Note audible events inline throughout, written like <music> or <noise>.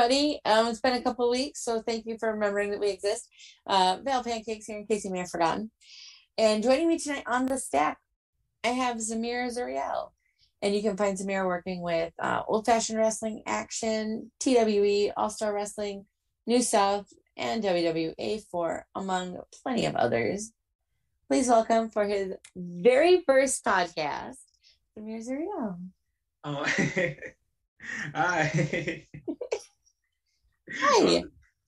everybody. Um, it's been a couple weeks, so thank you for remembering that we exist. Uh, Val Pancakes here in case you may have forgotten. And joining me tonight on the stack, I have Zamir Zuriel. And you can find Zamir working with uh, Old Fashioned Wrestling, Action, TWE, All Star Wrestling, New South, and WWA4 among plenty of others. Please welcome for his very first podcast, Zamir Zuriel. Oh, <laughs> hi. <laughs> Hi.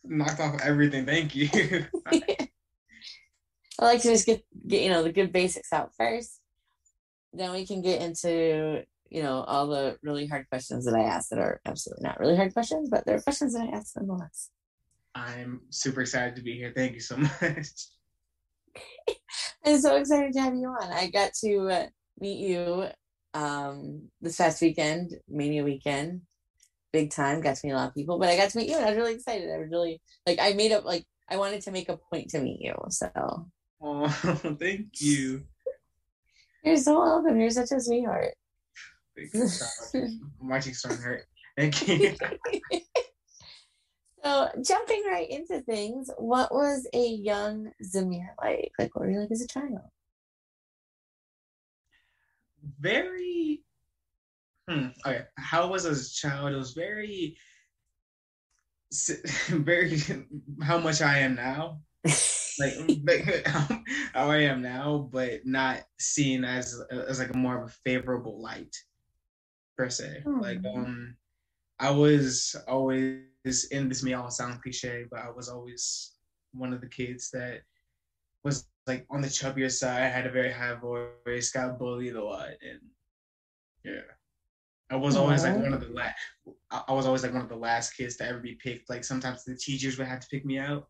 Knocked off everything. Thank you. <laughs> I like to just get, get you know the good basics out first. Then we can get into you know all the really hard questions that I ask that are absolutely not really hard questions, but they're questions that I ask nonetheless. I'm super excited to be here. Thank you so much. <laughs> <laughs> I'm so excited to have you on. I got to uh, meet you um, this past weekend, Mania weekend, big time. Got to meet a lot of people, but I got to meet you, and I was really excited. I was really like I made up like I wanted to make a point to meet you. So, oh, <laughs> thank you. You're so welcome. You're such a sweetheart. <laughs> My cheeks to hurt. Thank you. <laughs> so jumping right into things, what was a young Zamir like? Like what were you like as a child? Very hmm, okay. How was as a child? It was very <laughs> very how much I am now. like <laughs> <laughs> how I am now, but not seen as as like a more of a favorable light per se. Hmm. Like um I was always in this may all sound cliche, but I was always one of the kids that was like on the chubbier side, had a very high voice, got bullied a lot, and yeah, I was always like mm-hmm. one of the last. I was always like one of the last kids to ever be picked. Like sometimes the teachers would have to pick me out,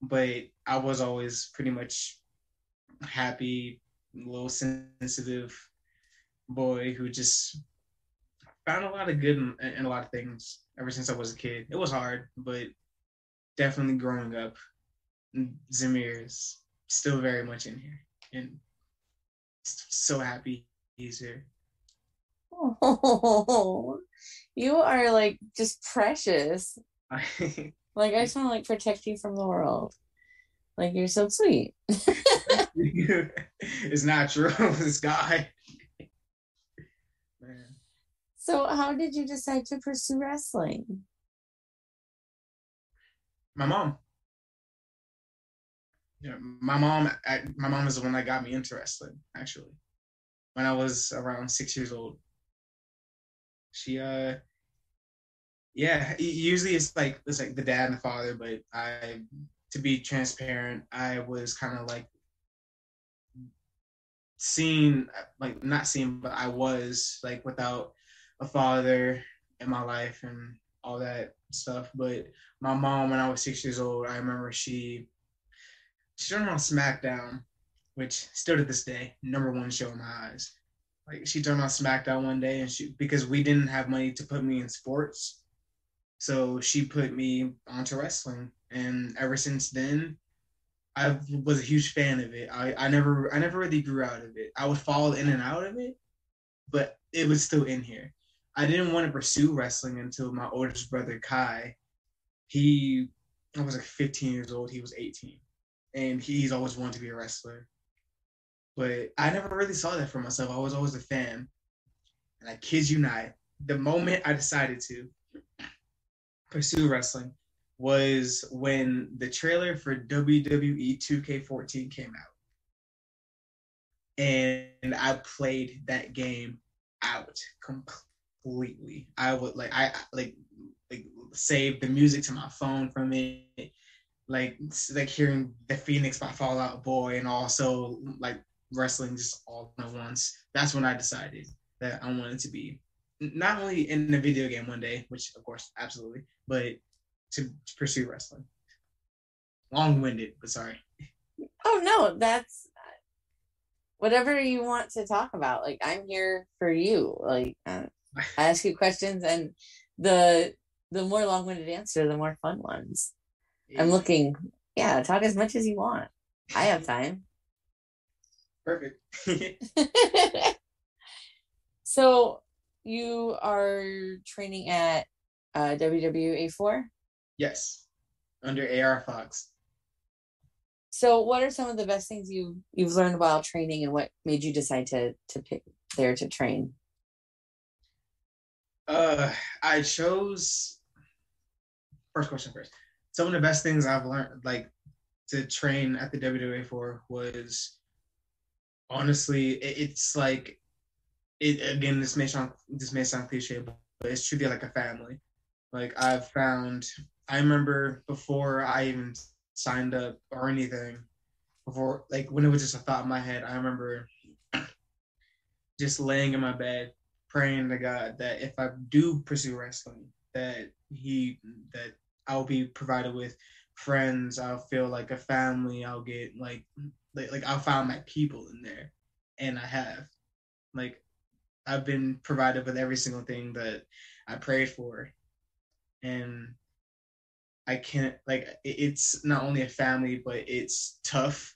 but I was always pretty much happy, little sensitive boy who just found a lot of good in, in a lot of things ever since I was a kid. It was hard, but definitely growing up, Zamir is still very much in here and so happy he's here. Oh, <laughs> you are like just precious. <laughs> like I just want to like protect you from the world. Like you're so sweet. <laughs> it's not true. This guy. So, how did you decide to pursue wrestling? My mom. Yeah, my mom. My mom is the one that got me into wrestling. Actually, when I was around six years old, she uh, yeah. Usually it's like it's like the dad and the father, but I, to be transparent, I was kind of like seen like not seen, but I was like without a father in my life and all that stuff. But my mom, when I was six years old, I remember she she turned on SmackDown, which still to this day, number one show in my eyes. Like she turned on SmackDown one day, and she because we didn't have money to put me in sports, so she put me onto wrestling, and ever since then, I was a huge fan of it. I, I never I never really grew out of it. I would fall in and out of it, but it was still in here. I didn't want to pursue wrestling until my oldest brother Kai. He I was like 15 years old. He was 18, and he's always wanted to be a wrestler. But I never really saw that for myself. I was always a fan, and I kid you not, the moment I decided to pursue wrestling was when the trailer for WWE 2K14 came out. And I played that game out completely. I would like I like like save the music to my phone from it. Like like hearing the Phoenix by Fall Out Boy and also like wrestling just all at once. That's when I decided that I wanted to be not only in the video game one day, which of course absolutely, but to, to pursue wrestling. Long winded, but sorry. Oh no, that's whatever you want to talk about. Like I'm here for you. Like uh, I ask you questions, and the the more long winded answer, the more fun ones. Yeah. I'm looking. Yeah, talk as much as you want. I have time. Perfect. <laughs> so you are training at uh, WWA four. Yes, under AR Fox. So, what are some of the best things you you've learned while training, and what made you decide to to pick there to train? Uh, I chose. First question first. Some of the best things I've learned, like to train at the WWA4, was honestly, it, it's like, it again. This may sound this may sound cliche, but it's truly like a family. Like I've found, I remember before I even signed up or anything, before like when it was just a thought in my head, I remember <clears throat> just laying in my bed praying to God that if I do pursue wrestling, that he that I'll be provided with friends, I'll feel like a family, I'll get like like, like I found my people in there. And I have. Like I've been provided with every single thing that I prayed for. And I can't like it's not only a family, but it's tough.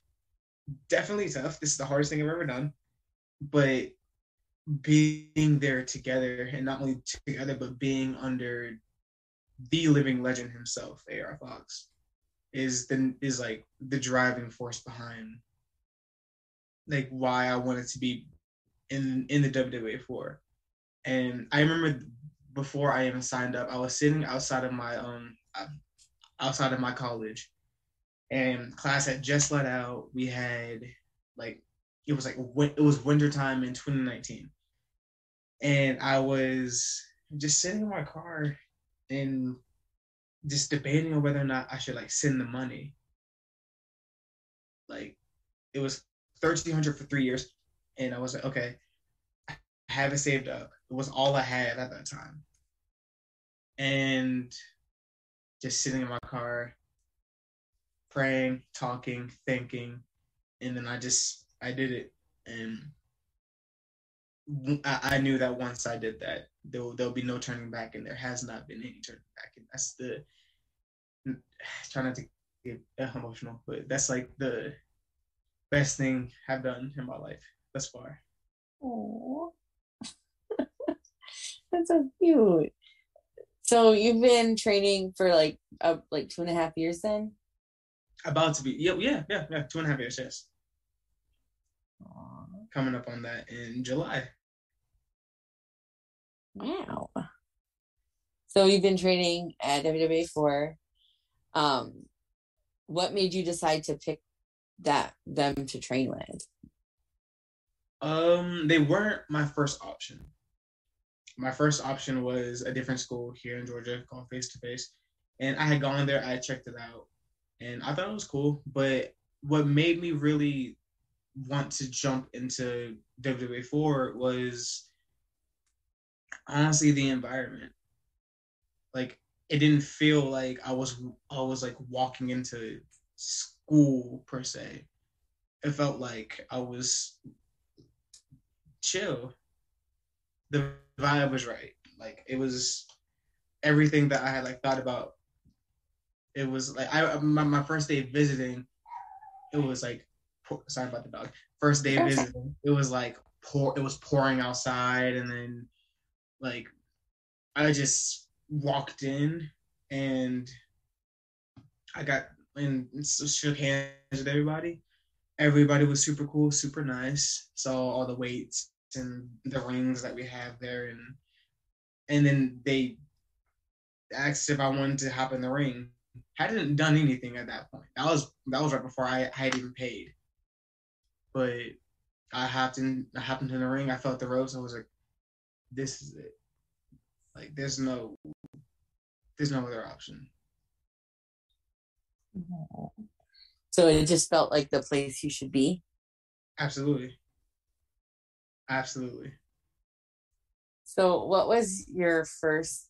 Definitely tough. This is the hardest thing I've ever done. But being there together and not only together but being under the living legend himself, AR Fox, is the is like the driving force behind like why I wanted to be in in the WWA four. And I remember before I even signed up, I was sitting outside of my um outside of my college, and class had just let out. We had like it was like it was winter time in 2019 and i was just sitting in my car and just debating on whether or not i should like send the money like it was 1300 for three years and i was like okay i have it saved up. It was all i had at that time. And just sitting in my car praying talking thinking and then i just I did it, and I, I knew that once I did that, there will, there'll be no turning back, and there has not been any turning back, and that's the <sighs> trying not to get emotional, but that's like the best thing I've done in my life thus far. Oh, <laughs> that's so cute. So you've been training for like uh, like two and a half years then? About to be yeah yeah yeah yeah two and a half years yes coming up on that in July. Wow. So you've been training at WWA4 um what made you decide to pick that them to train with? Um they weren't my first option. My first option was a different school here in Georgia called Face to Face. And I had gone there, I checked it out, and I thought it was cool. But what made me really want to jump into WWA 4 was honestly the environment. Like it didn't feel like I was I was like walking into school per se. It felt like I was chill. The vibe was right. Like it was everything that I had like thought about. It was like I my, my first day visiting, it was like sorry about the dog. First day visiting, it was like pour. It was pouring outside, and then like I just walked in and I got and shook hands with everybody. Everybody was super cool, super nice. Saw all the weights and the rings that we have there, and and then they asked if I wanted to hop in the ring. Hadn't done anything at that point. That was that was right before I, I had even paid. But I hopped in, I hopped into the ring. I felt the ropes. I was like, "This is it. Like, there's no, there's no other option." Mm-hmm. So it just felt like the place you should be. Absolutely. Absolutely. So, what was your first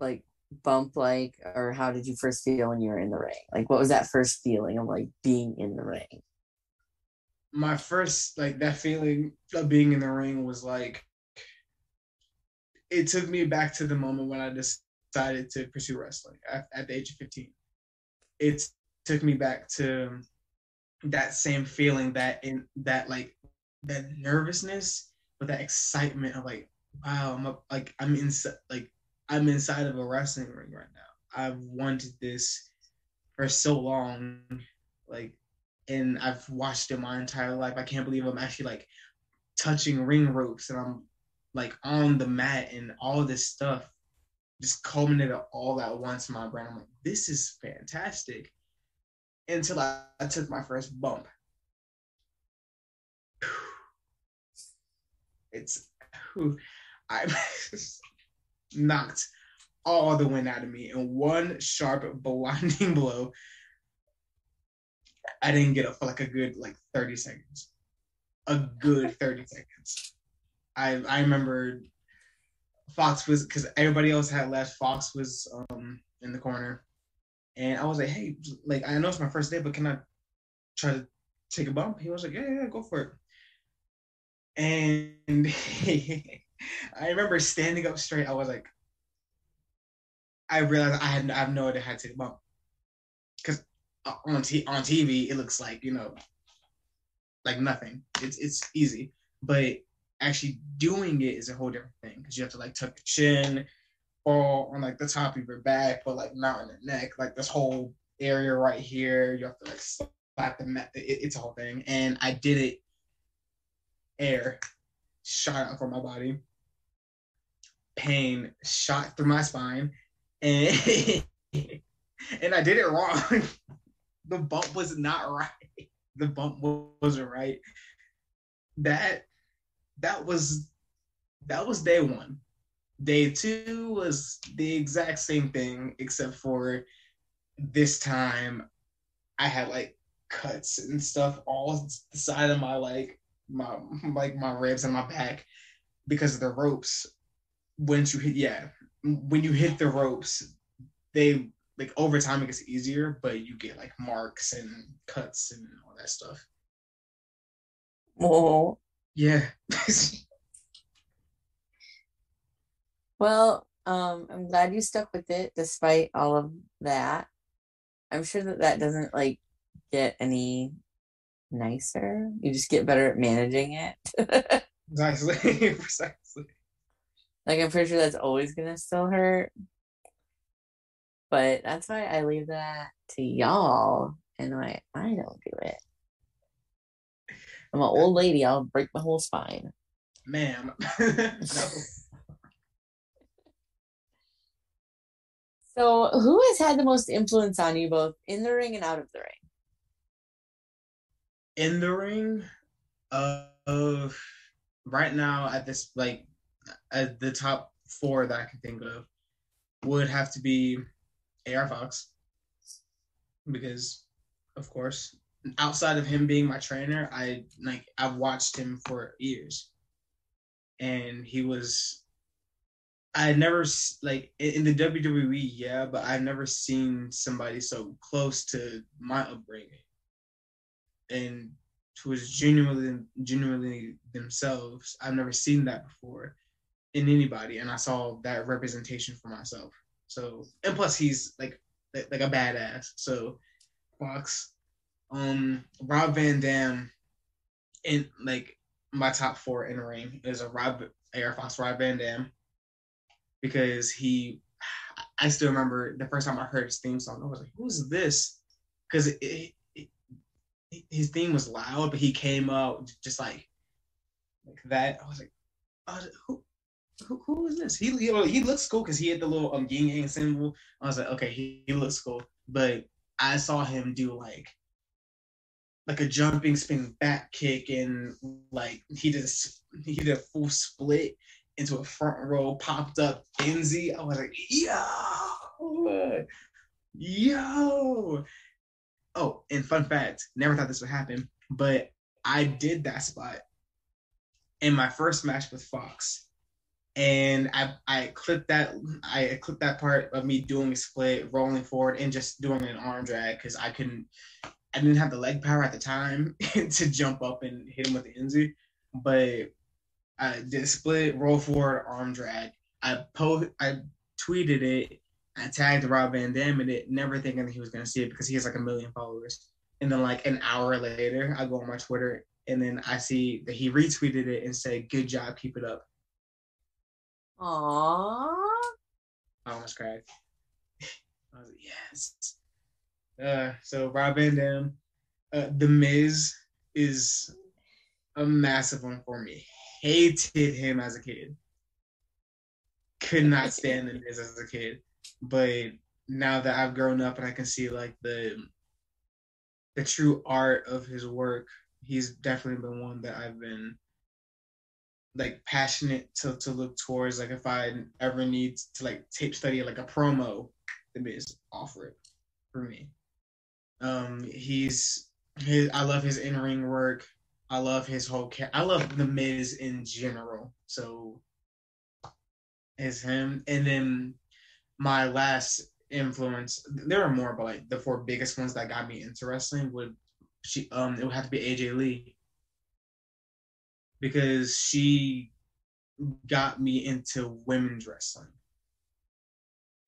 like bump like, or how did you first feel when you were in the ring? Like, what was that first feeling of like being in the ring? my first like that feeling of being in the ring was like it took me back to the moment when I decided to pursue wrestling at, at the age of 15. It took me back to that same feeling that in that like that nervousness but that excitement of like wow I'm a, like I'm in like I'm inside of a wrestling ring right now. I've wanted this for so long, like, and I've watched it my entire life. I can't believe I'm actually like touching ring ropes and I'm like on the mat and all this stuff just culminated all at once in my brain. I'm like, this is fantastic. Until I, I took my first bump. <sighs> It's I <laughs> knocked all the wind out of me in one sharp blinding <laughs> blow. I didn't get up for like a good like 30 seconds. A good 30 seconds. I I remember Fox was because everybody else had left. Fox was um in the corner, and I was like, "Hey, like I know it's my first day, but can I try to take a bump?" He was like, "Yeah, yeah, go for it." And <laughs> I remember standing up straight. I was like, I realized I had I have no idea how to take a bump because on t- on TV it looks like you know like nothing. It's it's easy, but actually doing it is a whole different thing because you have to like tuck your chin, fall on like the top of your back, but like not on the neck, like this whole area right here. You have to like slap the mat. It, it's a whole thing, and I did it. Air shot out from my body. Pain shot through my spine, and <laughs> and I did it wrong. <laughs> the bump was not right. The bump wasn't right. That that was that was day one. Day two was the exact same thing, except for this time I had like cuts and stuff all the side of my like my like my ribs and my back because of the ropes. Once you hit, yeah, when you hit the ropes, they like over time it gets easier, but you get like marks and cuts and all that stuff. Oh, yeah. <laughs> well, um, I'm glad you stuck with it despite all of that. I'm sure that that doesn't like get any nicer. You just get better at managing it. <laughs> precisely, <laughs> precisely. Like I'm pretty sure that's always gonna still hurt. But that's why I leave that to y'all and why I don't do it. I'm an old lady. I'll break my whole spine. Ma'am. <laughs> no. So, who has had the most influence on you both in the ring and out of the ring? In the ring, uh, uh right now at this like at the top four that I can think of would have to be AR Fox because, of course, outside of him being my trainer, I like I've watched him for years, and he was. I never like in the WWE, yeah, but I've never seen somebody so close to my upbringing, and was genuinely genuinely themselves. I've never seen that before in anybody, and I saw that representation for myself. So, and plus, he's like like a badass. So, Fox um, Rob Van Dam in like my top four in the ring is a Rob AR Fox Rob Van Dam because he I still remember the first time I heard his theme song I was like who's this? Because his theme was loud but he came out just like like that. I was like, I who, who who is this? He he, he looks cool because he had the little um yin yang symbol. I was like okay he, he looks cool. But I saw him do like like a jumping spin back kick and like he did a, he did a full split into a front row popped up Enzy. I was like, yo, yo. Oh, and fun fact, never thought this would happen, but I did that spot in my first match with Fox. And I I clipped that I clipped that part of me doing a split, rolling forward, and just doing an arm drag because I couldn't I didn't have the leg power at the time <laughs> to jump up and hit him with the Enzy, but I did split, roll forward, arm drag. I po I tweeted it. I tagged Rob Van Dam in it, never thinking that he was gonna see it because he has like a million followers. And then like an hour later, I go on my Twitter and then I see that he retweeted it and said, "Good job, keep it up." Aww. I almost crack. I was like, yes. Uh, so Rob Van Dam, uh, The Miz is a massive one for me. Hated him as a kid. Could not stand The Miz as a kid, but now that I've grown up and I can see like the the true art of his work, he's definitely been one that I've been like passionate to, to look towards. Like if I ever need to like tape study like a promo, the Miz offer it for me. Um, he's his. I love his in ring work. I love his whole. I love the Miz in general. So is him, and then my last influence. There are more, but like the four biggest ones that got me into wrestling would she um it would have to be AJ Lee because she got me into women's wrestling.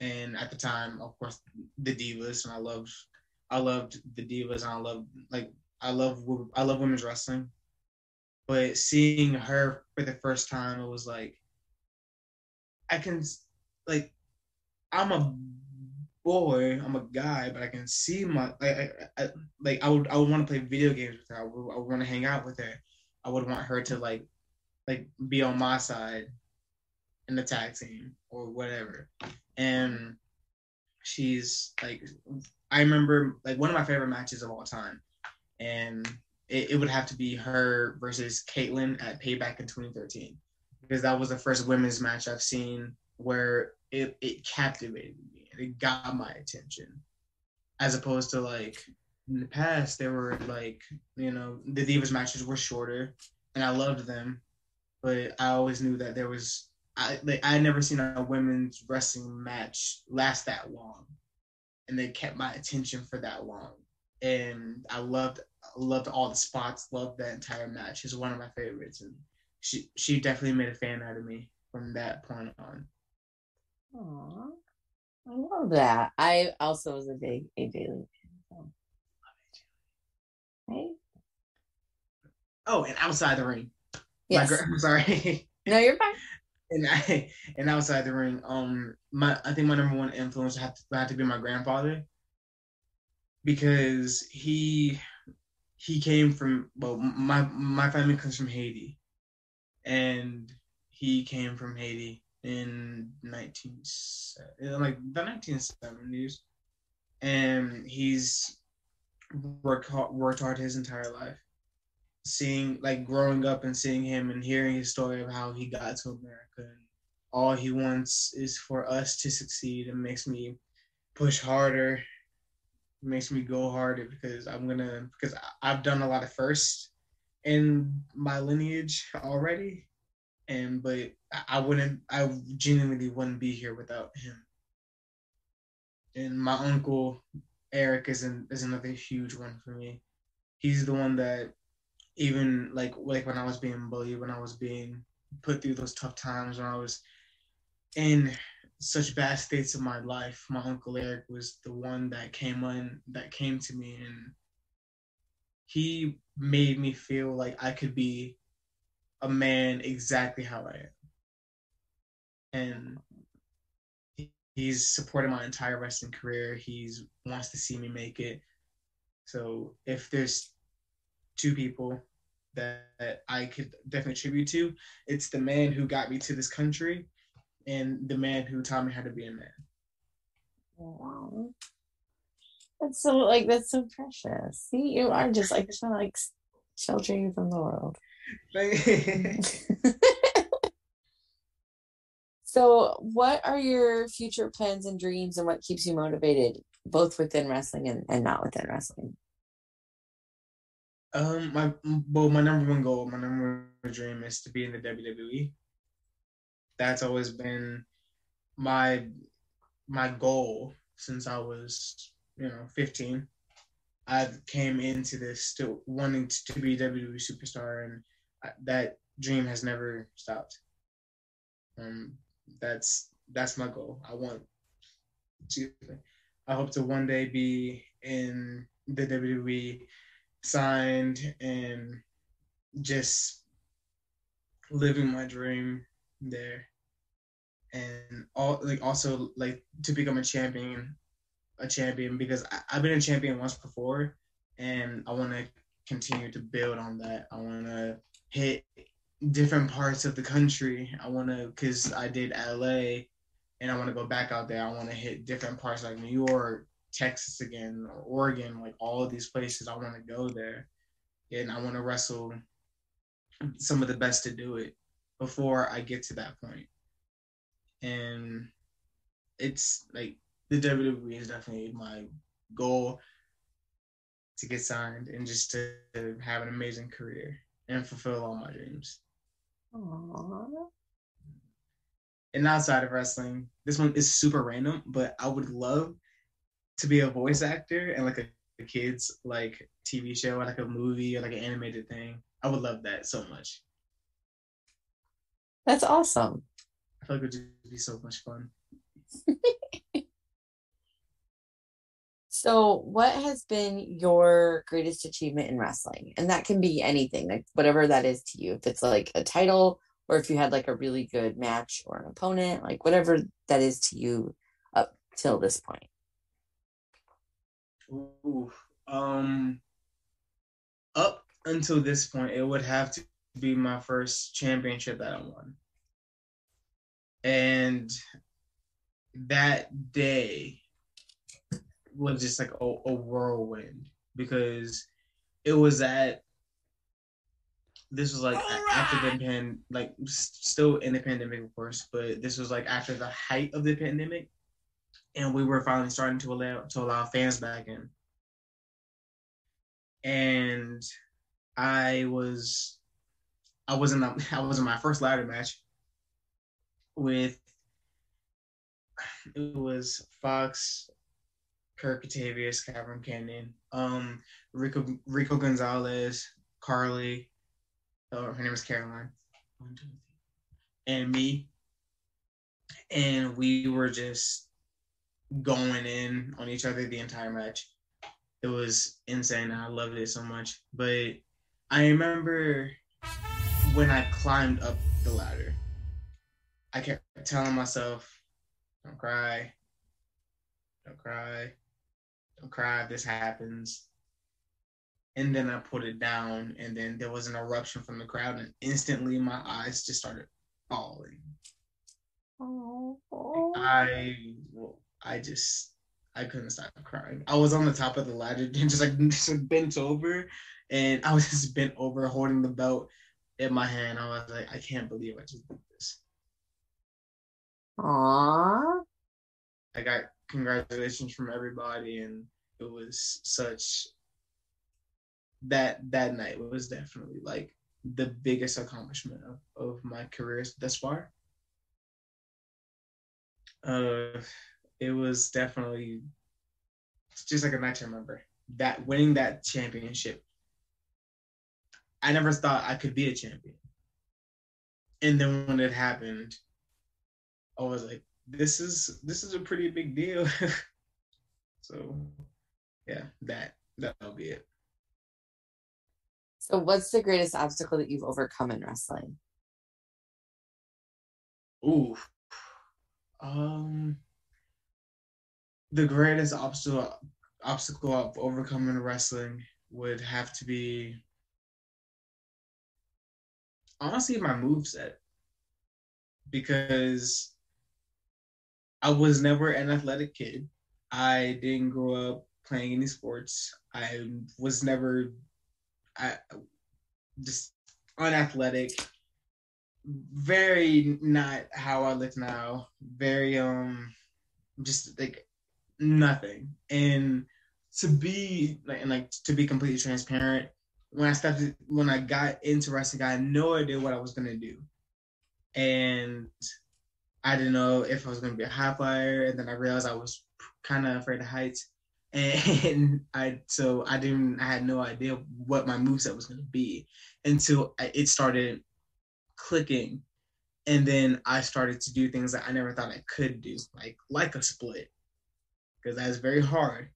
And at the time, of course, the divas, and I loved, I loved the divas, and I loved like I love I love women's wrestling. But seeing her for the first time, it was like I can like I'm a boy, I'm a guy, but I can see my like I, I like I would I would want to play video games with her. I would, I would want to hang out with her. I would want her to like like be on my side in the tag team or whatever. And she's like I remember like one of my favorite matches of all time. And it, it would have to be her versus Kaitlyn at Payback in 2013. Because that was the first women's match I've seen where it, it captivated me and it got my attention. As opposed to like in the past there were like, you know, the Divas matches were shorter and I loved them, but I always knew that there was I like I had never seen a women's wrestling match last that long, and they kept my attention for that long, and I loved loved all the spots, loved that entire match. It's one of my favorites, and she she definitely made a fan out of me from that point on. Aww. I love that. I also was a big AJ Lee fan. So. Right? Oh, and outside the ring. Yes. My, <laughs> I'm sorry. no, you're fine. and I and outside the ring, um, my I think my number one influence had to, had to be my grandfather because he he came from well my my family comes from Haiti, and he came from Haiti in nineteen like the nineteen seventies, and he's worked worked hard his entire life. Seeing like growing up and seeing him and hearing his story of how he got to America and all he wants is for us to succeed and makes me push harder makes me go harder because I'm gonna because I've done a lot of firsts in my lineage already. And but I wouldn't I genuinely wouldn't be here without him. And my uncle Eric is an, is another huge one for me. He's the one that even like like when I was being bullied, when I was being put through those tough times, when I was in such bad states of my life, my uncle Eric was the one that came on that came to me and he made me feel like I could be a man exactly how I am. And he's supported my entire wrestling career. He's wants to see me make it. So if there's two people that I could definitely attribute to. It's the man who got me to this country and the man who taught me how to be a man. Wow. That's so like that's so precious. See, you are just like just want to like shelter you from the world. <laughs> so, what are your future plans and dreams, and what keeps you motivated, both within wrestling and, and not within wrestling? Um, my well, my number one goal, my number one dream is to be in the WWE. That's always been my my goal since I was, you know, 15. I came into this still wanting to be a WWE superstar, and that dream has never stopped. Um, that's that's my goal. I want to. I hope to one day be in the WWE signed and just living my dream there. and all like also like to become a champion, a champion because I, I've been a champion once before, and I want to continue to build on that. I want to hit different parts of the country. I want to because I did LA, and I want to go back out there. I want to hit different parts like New York, Texas again, or Oregon, like all of these places. I want to go there, and I want to wrestle some of the best to do it before I get to that point. And it's like the WWE is definitely my goal to get signed and just to have an amazing career and fulfill all my dreams. Aww. And outside of wrestling, this one is super random, but I would love to be a voice actor and like a, a kids like TV show or like a movie or like an animated thing. I would love that so much. That's awesome. I feel like it would just be so much fun. so, what has been your greatest achievement in wrestling? And that can be anything, like whatever that is to you. If it's like a title, or if you had like a really good match or an opponent, like whatever that is to you up till this point. Ooh, um, up until this point, it would have to be my first championship that I won. And that day was just like a, a whirlwind because it was at this was like right. after the pan like still in the pandemic of course but this was like after the height of the pandemic and we were finally starting to allow to allow fans back in and i was i wasn't <laughs> i was in my first ladder match with it was fox kirk Octavius, Cameron Canyon, um, Rico Rico Gonzalez, Carly, oh, her name is Caroline, and me, and we were just going in on each other the entire match. It was insane. I loved it so much. But I remember when I climbed up the ladder, I kept telling myself, don't cry, don't cry, don't cry if this happens. And then I put it down, and then there was an eruption from the crowd, and instantly my eyes just started falling. Oh, I I just I couldn't stop crying. I was on the top of the ladder and <laughs> just like just bent over, and I was just bent over holding the belt in my hand. I was like, I can't believe I just did this. Aww. I got congratulations from everybody, and it was such that that night was definitely like the biggest accomplishment of, of my career thus far. Uh, it was definitely just like a night to remember. That winning that championship, I never thought I could be a champion. And then when it happened, I was like, this is this is a pretty big deal. <laughs> so yeah, that that'll be it. So what's the greatest obstacle that you've overcome in wrestling? Ooh. Um the greatest obstacle obstacle I've overcome in wrestling would have to be honestly my move set because I was never an athletic kid. I didn't grow up playing any sports. I was never I just unathletic. Very not how I look now. Very um just like nothing. And to be like, and like to be completely transparent, when I started, when I got into wrestling, I had no idea what I was gonna do, and I didn't know if I was gonna be a high flyer. And then I realized I was kind of afraid of heights, <laughs> and I so I didn't, I had no idea what my moveset was gonna be until it started clicking, and then I started to do things that I never thought I could do, like like a split because that is very hard.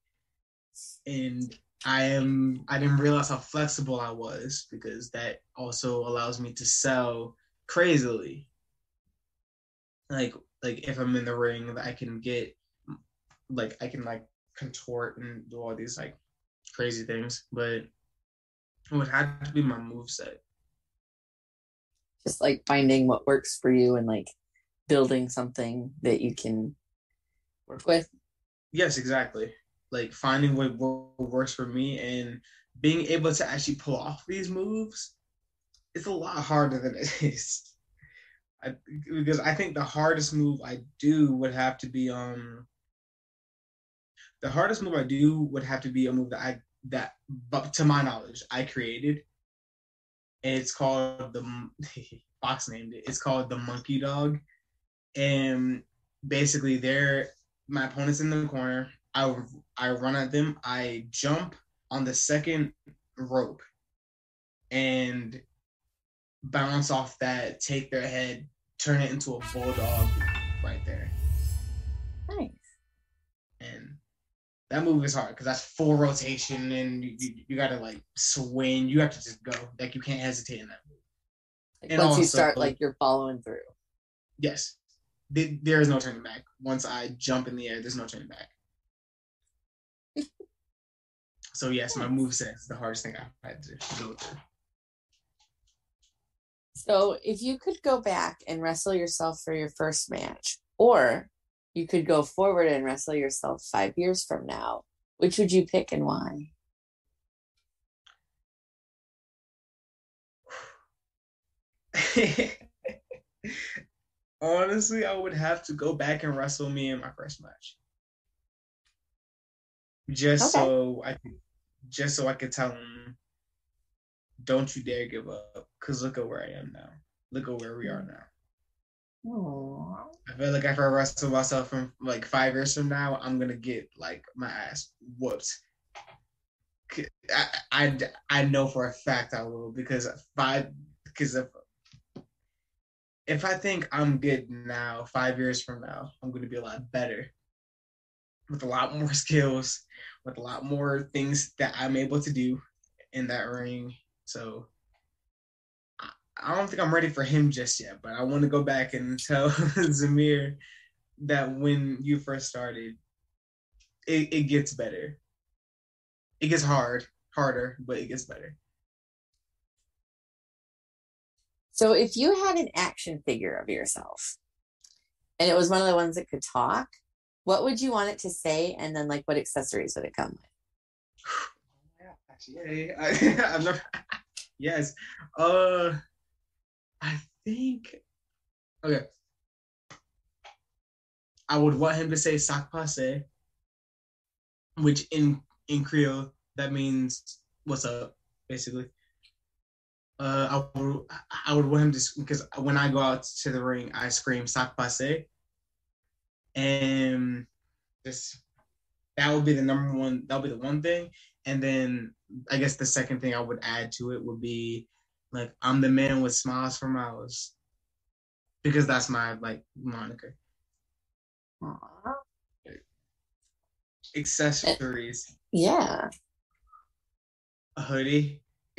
And I am I didn't realize how flexible I was because that also allows me to sell crazily. Like like if I'm in the ring, that I can get like I can like contort and do all these like crazy things, but it would have to be my move set. Just like finding what works for you and like building something that you can work with. Yes, exactly. Like finding what, works for me and being able to actually pull off these moves. It's a lot harder than <laughs> it is. I, because I think the hardest move I do would have to be um the hardest move I do would have to be a move that I that but to my knowledge I created. And it's called the <laughs> Fox named it. It's called the Monkey Dog, and basically they're my opponent's in the corner. I I run at them. I jump on the second rope, and bounce off that, take their head, turn it into a bulldog right there. Nice. And that move is hard because that's full rotation and you, you, you, gotta like swing. You have to just go. Like you can't hesitate in that move. Like and once also, you start, like you're following through. Yes. There is no turning back. Once I jump in the air, there's no turning back. So yes, my move set is the hardest thing I've had to go through. So if you could go back and wrestle yourself for your first match, or you could go forward and wrestle yourself five years from now, which would you pick and why? <sighs> Honestly, I would have to go back and wrestle me in my first match. Just okay. so I could just so I could tell him don't you dare give up. Cause look at where I am now. Look at where we are now. Aww. I feel like if I wrestle myself from like five years from now, I'm gonna get like my ass whooped. I, I, I know for a fact I will because five because if if I think I'm good now, five years from now, I'm gonna be a lot better with a lot more <laughs> skills, with a lot more things that I'm able to do in that ring so I don't think I'm ready for him just yet, but I want to go back and <laughs> tell Zamir that when you first started, it, it gets better. It gets hard, harder, but it gets better. So if you had an action figure of yourself and it was one of the ones that could talk, what would you want it to say? And then like what accessories would it come with? <sighs> Yeah, I, <laughs> yes. Uh, I think. Okay. I would want him to say "sac passe," which in in Creole that means "what's up," basically. Uh, I would I would want him to because when I go out to the ring, I scream "sac passe," and just that would be the number one. That would be the one thing, and then I guess the second thing I would add to it would be like I'm the man with smiles for miles. Because that's my like moniker. Aww. Accessories. Yeah. A hoodie. <laughs>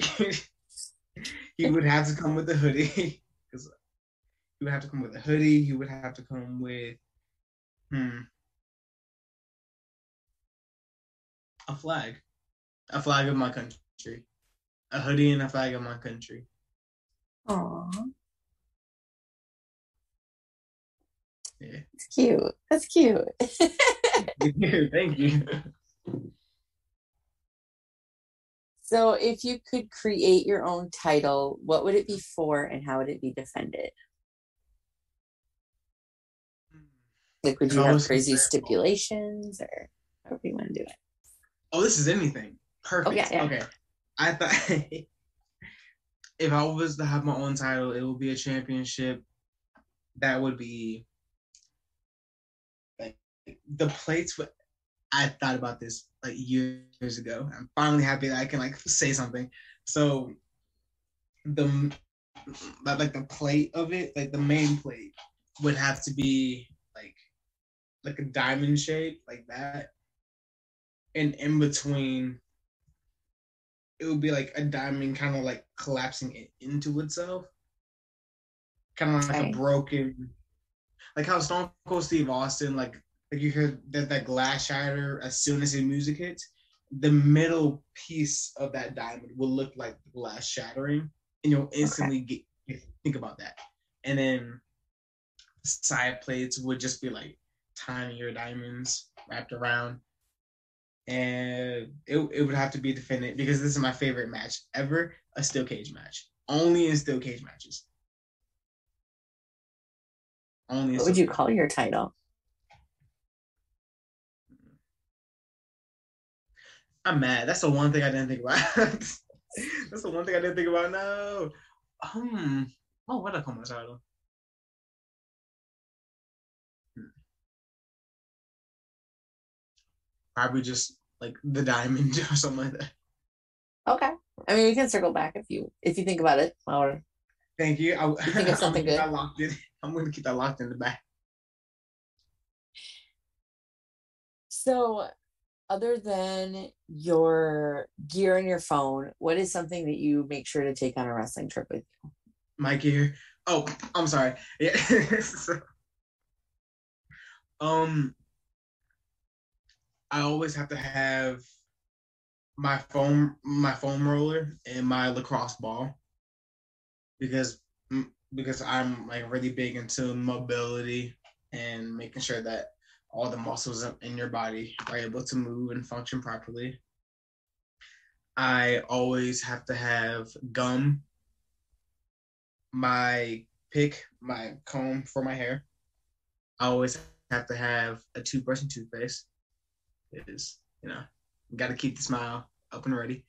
he would have to come with a hoodie. <laughs> Because he would have to come with a hoodie. He would have to come with hmm. A flag a flag of my country, a hoodie and a flag of my country. Aww. Yeah. It's cute. That's cute. <laughs> Thank you. So, if you could create your own title, what would it be for and how would it be defended? Like, would you have crazy stipulations or however you want to do it? Oh, this is anything. Perfect. Oh, yeah, yeah. Okay. I thought <laughs> if I was to have my own title, it would be a championship. That would be like the plates. Would, I thought about this like years ago. I'm finally happy that I can like say something. So the like the plate of it, like the main plate, would have to be like a diamond shape, like that. And in between it would be like a diamond kind of like collapsing it into itself. Kind of like a broken like how Stone Cold Steve Austin, like like you hear that that glass shatter as soon as the music hits, the middle piece of that diamond will look like the glass shattering, and you'll instantly okay. get think about that. And then side plates would just be like tinier diamonds wrapped around. And it, it would have to be defended because this is my favorite match ever a steel cage match. Only in steel cage matches. Only what would you call your title? I'm mad. That's the one thing I didn't think about. <laughs> That's the one thing I didn't think about. No. Um. Oh, what I call my title? Probably just like the diamond <laughs> or something like that. Okay. I mean, we can circle back if you if you think about it. Or thank you. I you think it's <laughs> something good. I locked it. <laughs> I'm going to keep that locked in the back. So, other than your gear and your phone, what is something that you make sure to take on a wrestling trip with you? My gear. Oh, I'm sorry. Yeah. um, I always have to have my foam my foam roller and my lacrosse ball because mm, because I'm like really big into mobility and making sure that all the muscles in your body are able to move and function properly. I always have to have gum, my pick, my comb for my hair. I always have to have a toothbrush and toothpaste. It is, you know, got to keep the smile up and ready.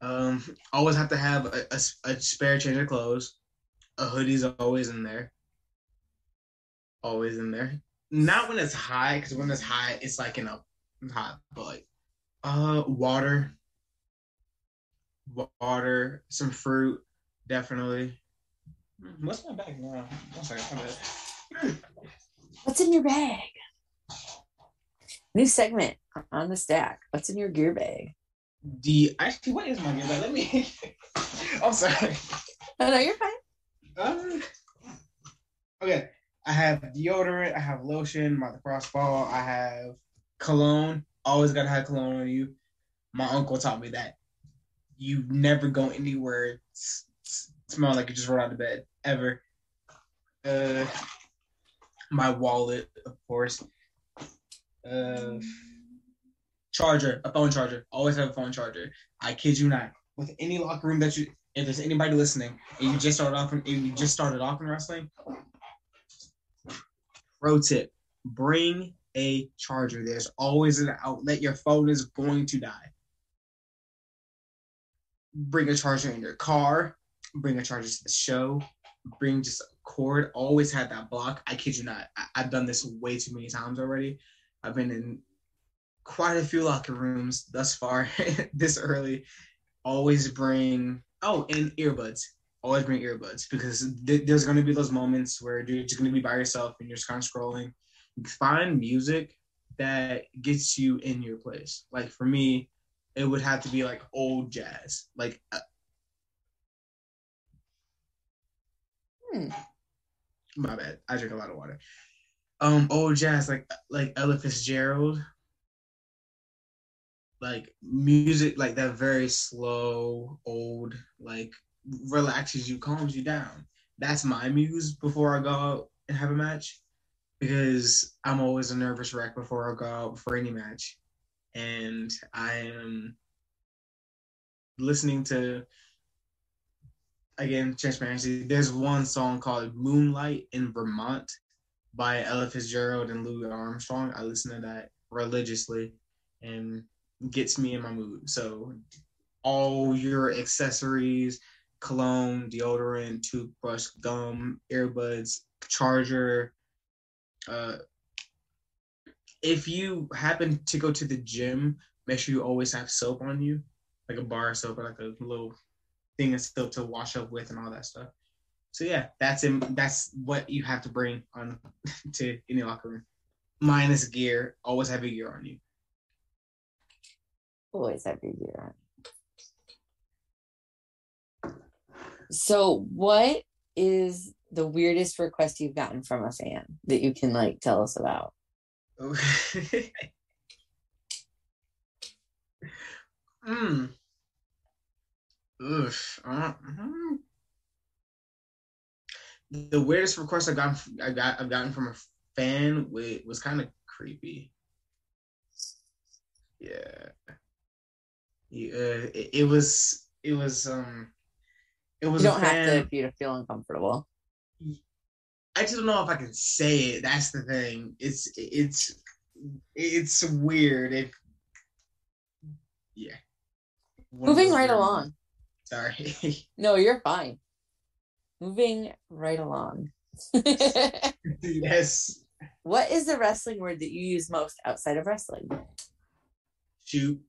Um, always have to have a, a, a spare change of clothes. A hoodie's always in there. Always in there. Not when it's high, because when it's high, it's like in a hot, but like, uh, water, water, some fruit, definitely. What's my bag now? One second. What's in your bag? New segment on the stack. What's in your gear bag? The actually, what is my gear bag? Let me. <laughs> I'm sorry. Oh no, you're fine. Uh, okay, I have deodorant. I have lotion. My lacrosse ball. I have cologne. Always gotta have cologne on you. My uncle taught me that. You never go anywhere s- s- smell like you just rolled out of bed ever. Uh, my wallet, of course. Uh, charger, a phone charger. Always have a phone charger. I kid you not. With any locker room that you, if there's anybody listening, and you just started off, in, you just started off in wrestling. Pro tip: Bring a charger. There's always an outlet. Your phone is going to die. Bring a charger in your car. Bring a charger to the show. Bring just a cord. Always have that block. I kid you not. I, I've done this way too many times already. I've been in quite a few locker rooms thus far <laughs> this early. Always bring oh and earbuds. Always bring earbuds because th- there's going to be those moments where you're just going to be by yourself and you're just kind of scrolling. Find music that gets you in your place. Like for me, it would have to be like old jazz, like. Uh, hmm. My bad. I drink a lot of water um old jazz like like Ella Fitzgerald, like music like that very slow old like relaxes you, calms you down. That's my muse before I go out and have a match because I'm always a nervous wreck before I go out for any match, and I am listening to again transparency. There's one song called Moonlight in Vermont by Ella Fitzgerald and Louis Armstrong. I listen to that religiously and gets me in my mood. So all your accessories, cologne, deodorant, toothbrush, gum, earbuds, charger. Uh, if you happen to go to the gym, make sure you always have soap on you, like a bar of soap or like a little thing of soap to wash up with and all that stuff so yeah, that's in, that's what you have to bring on <laughs> to any locker room. Minus gear, always have your gear on you. Always have your gear on. So, what is the weirdest request you've gotten from a fan that you can like tell us about? <laughs> Hmm. Oof. Uh, mm. The weirdest request I got I got I've gotten from a fan was, was kind of creepy. Yeah. Yeah. It, it, was. It was. Um. It was. You don't have to if you feel uncomfortable. I just don't know if I can say it. That's the thing. It's it's it's weird. It yeah. Moving right along. Sorry. <laughs> no, you're fine. Moving right along. <laughs> yes. What is the wrestling word that you use most outside of wrestling? Shoot.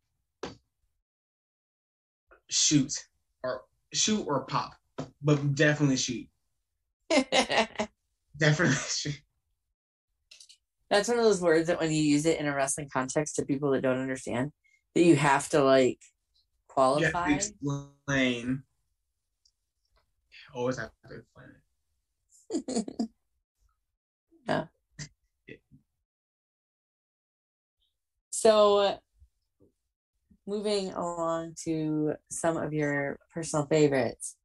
Shoot. Or shoot or pop. But definitely shoot. <laughs> definitely shoot. That's one of those words that when you use it in a wrestling context to people that don't understand, that you have to like qualify. You have to explain. Always have to explain it. <laughs> yeah. So, moving along to some of your personal favorites,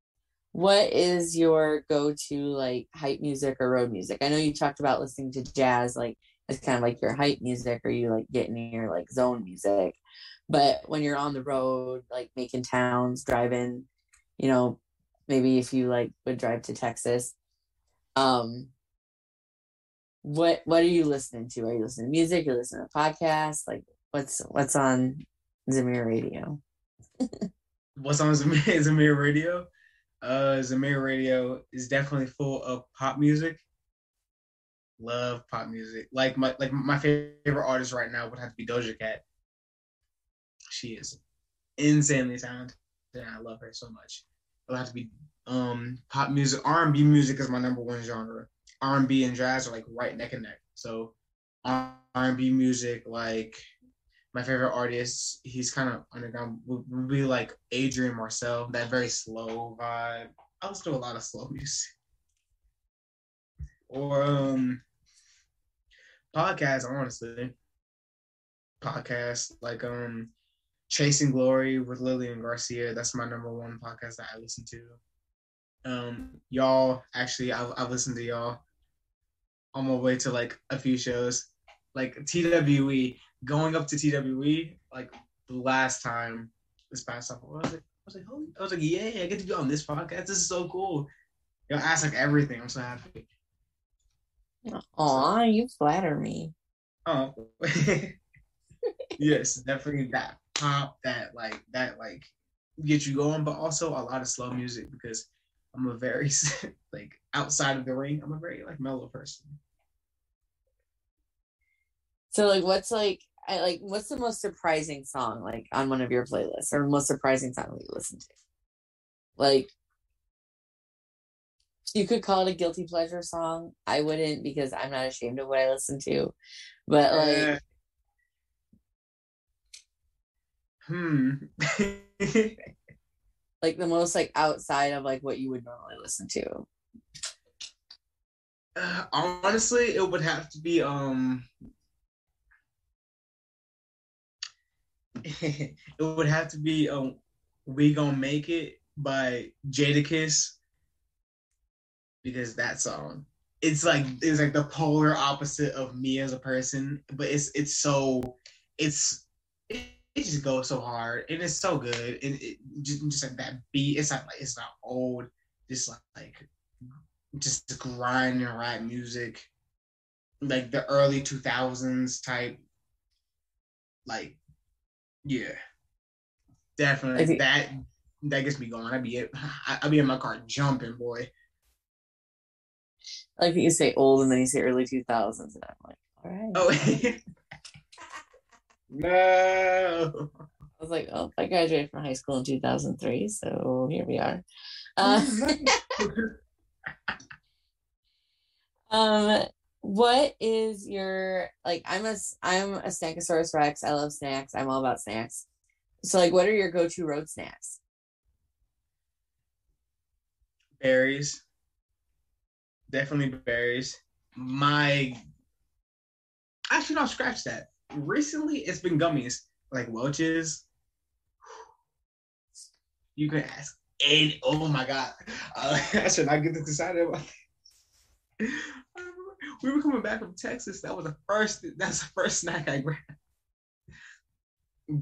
what is your go-to like hype music or road music? I know you talked about listening to jazz, like it's kind of like your hype music, or you like getting your like zone music. But when you're on the road, like making towns, driving, you know, maybe if you like would drive to Texas, um, what what are you listening to? Are you listening to music? You're listening to podcasts? Like what's what's on Zamir Radio? what's on Zamir, <laughs> Zamir Radio? Uh, Zamir Radio is definitely full of pop music. Love pop music. Like my like my favorite artist right now would have to be Doja Cat. She is insanely talented, and I love her so much. It'll have to be um pop music. R and B music is my number one genre. R and B and jazz are like right neck and neck. So R and B music, like my favorite artist, he's kind of underground, would, be like Adrian Marcel, that very slow vibe. I listen to a lot of slow <laughs> music. Or um podcasts, honestly. Podcasts like um Chasing Glory with Lillian Garcia. That's my number one podcast that I listen to. Um, y'all, actually, I've, I've listened to y'all on my way to like a few shows. Like TWE, going up to TWE, like the last time this past summer, I was like, I was like, holy, I was like, yeah, I get to be on this podcast. This is so cool. Y'all ask like everything. I'm so happy. Aw, you flatter me. Oh, <laughs> yes, definitely that pop, that like that like get you going, but also a lot of slow music because I'm a very <laughs> like outside of the ring, I'm a very like mellow person. So like what's like I like what's the most surprising song like on one of your playlists or most surprising song that you listen to? Like you could call it a guilty pleasure song. I wouldn't because I'm not ashamed of what I listen to. But like uh, hmm. <laughs> like the most like outside of like what you would normally listen to. Uh, <sighs> honestly, it would have to be um <laughs> it would have to be um We Gonna Make It by Jadakiss because that song it's like it's like the polar opposite of me as a person, but it's it's so it's it, it just goes so hard and it's so good and it just, just like that beat. It's not like it's not old, just like, like just grind and rap music, like the early two thousands type. Like, yeah, definitely. That that gets me going. I'd be I'd be in my car jumping, boy. Like you say old and then you say early 2000s and i'm like all right. Oh. <laughs> <laughs> No. I was like oh i graduated from high school in 2003 so here we are. <laughs> Uh, um what is your like i'm a i'm a snackosaurus rex i love snacks i'm all about snacks so like what are your go-to road snacks berries definitely berries. My actually, no, scratch that. Recently, it's been gummies like Welch's. You can ask, and oh my god, uh, <laughs> I should not get this excited about. We were coming back from Texas. That was the first. That's the first snack I grabbed.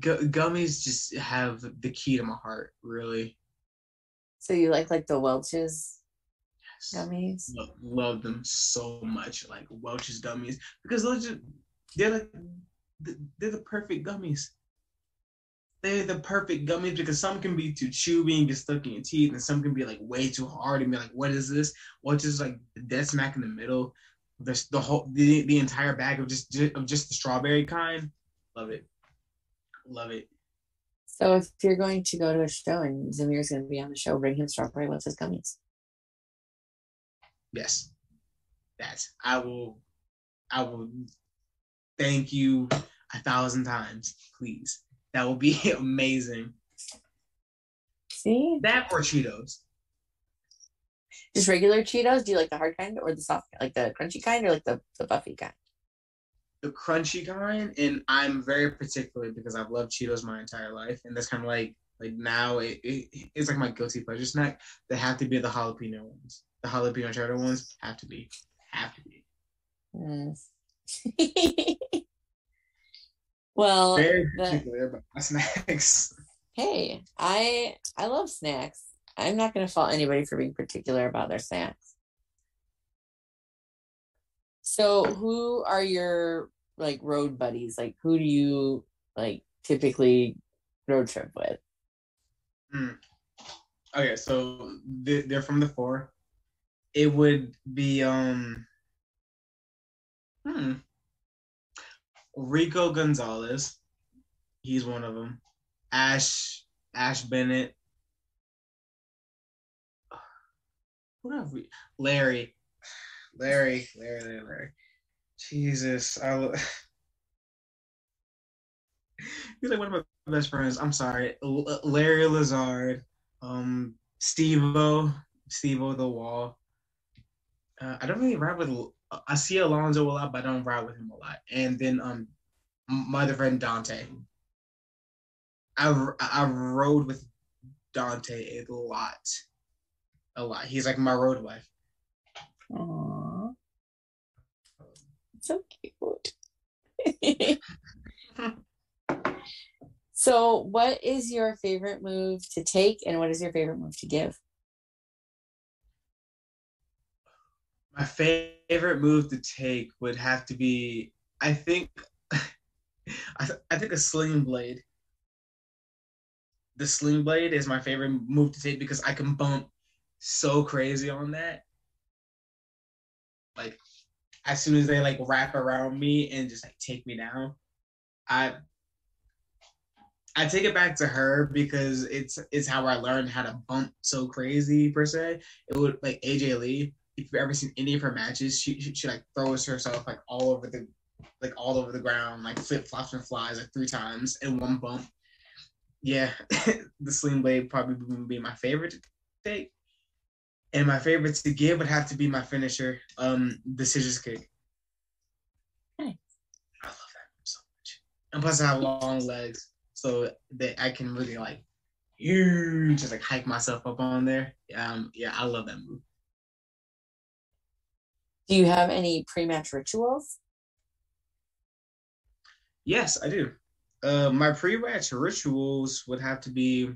Gu- gummies just have the key to my heart, really. So you like like the Welch's Yes. gummies? Love, love them so much, like Welch's gummies, because those just they're like they're the perfect gummies. They're the perfect gummies because some can be too chewy and get stuck in your teeth, and some can be like way too hard and be like, "What is this?" Welch is like the dead smack in the middle. The the whole the, the entire bag of just of just the strawberry kind. Love it, love it. So if you're going to go to a show and Zamir's going to be on the show, bring him strawberry Welch's gummies. Yes, that I will. I will thank you a thousand times, please. That will be <laughs> amazing. See, That or Cheetos. Just regular Cheetos. Do you like the hard kind or the soft, like the crunchy kind, or like the the buffy kind? The crunchy kind, and I'm very particular because I've loved Cheetos my entire life, and that's kind of like like now it, it it's like my guilty pleasure snack. They have to be the jalapeno ones. The jalapeno cheddar ones have to be have to be. Mm. <laughs> well, Very the- particular about my <laughs> snacks. hey, I I love snacks. I'm not going to fault anybody for being particular about their snacks. So, who are your like road buddies? Like, who do you like typically road trip with? Okay, so they- they're from the four. It would be um hmm Rico Gonzalez. He's one of them. Ash Ash Bennett. What have we? Larry. Larry, Larry, Larry, Larry. Jesus, I. lo- <laughs> He's like one of my best friends. I'm sorry, L- Larry Lazard um Steve-O, Steve-O the Wall. Uh, I don't really ride with. I see Alonzo a lot, but I don't ride with him a lot. And then um, my other friend Dante. I I rode with Dante a lot, a lot. He's like my road wife. Aww. So cute. <laughs> so, what is your favorite move to take, and what is your favorite move to give? My favorite move to take would have to be, I think, <laughs> I, th- I think a sling blade. The sling blade is my favorite move to take because I can bump so crazy on that. Like, as soon as they like wrap around me and just like take me down, I I take it back to her because it's it's how I learned how to bump so crazy per se. It would like AJ Lee if you've ever seen any of her matches, she, she, she like throws herself like all over the like all over the ground, like flip flops and flies like three times in one bump. Yeah, <laughs> the sling blade probably would be my favorite to take. And my favorite to give would have to be my finisher, um, the scissors kick. Nice. I love that so much. And plus I have long legs, so that I can really like just like hike myself up on there. Um, yeah, I love that move. Do you have any pre-match rituals? Yes, I do. Uh, my pre-match rituals would have to be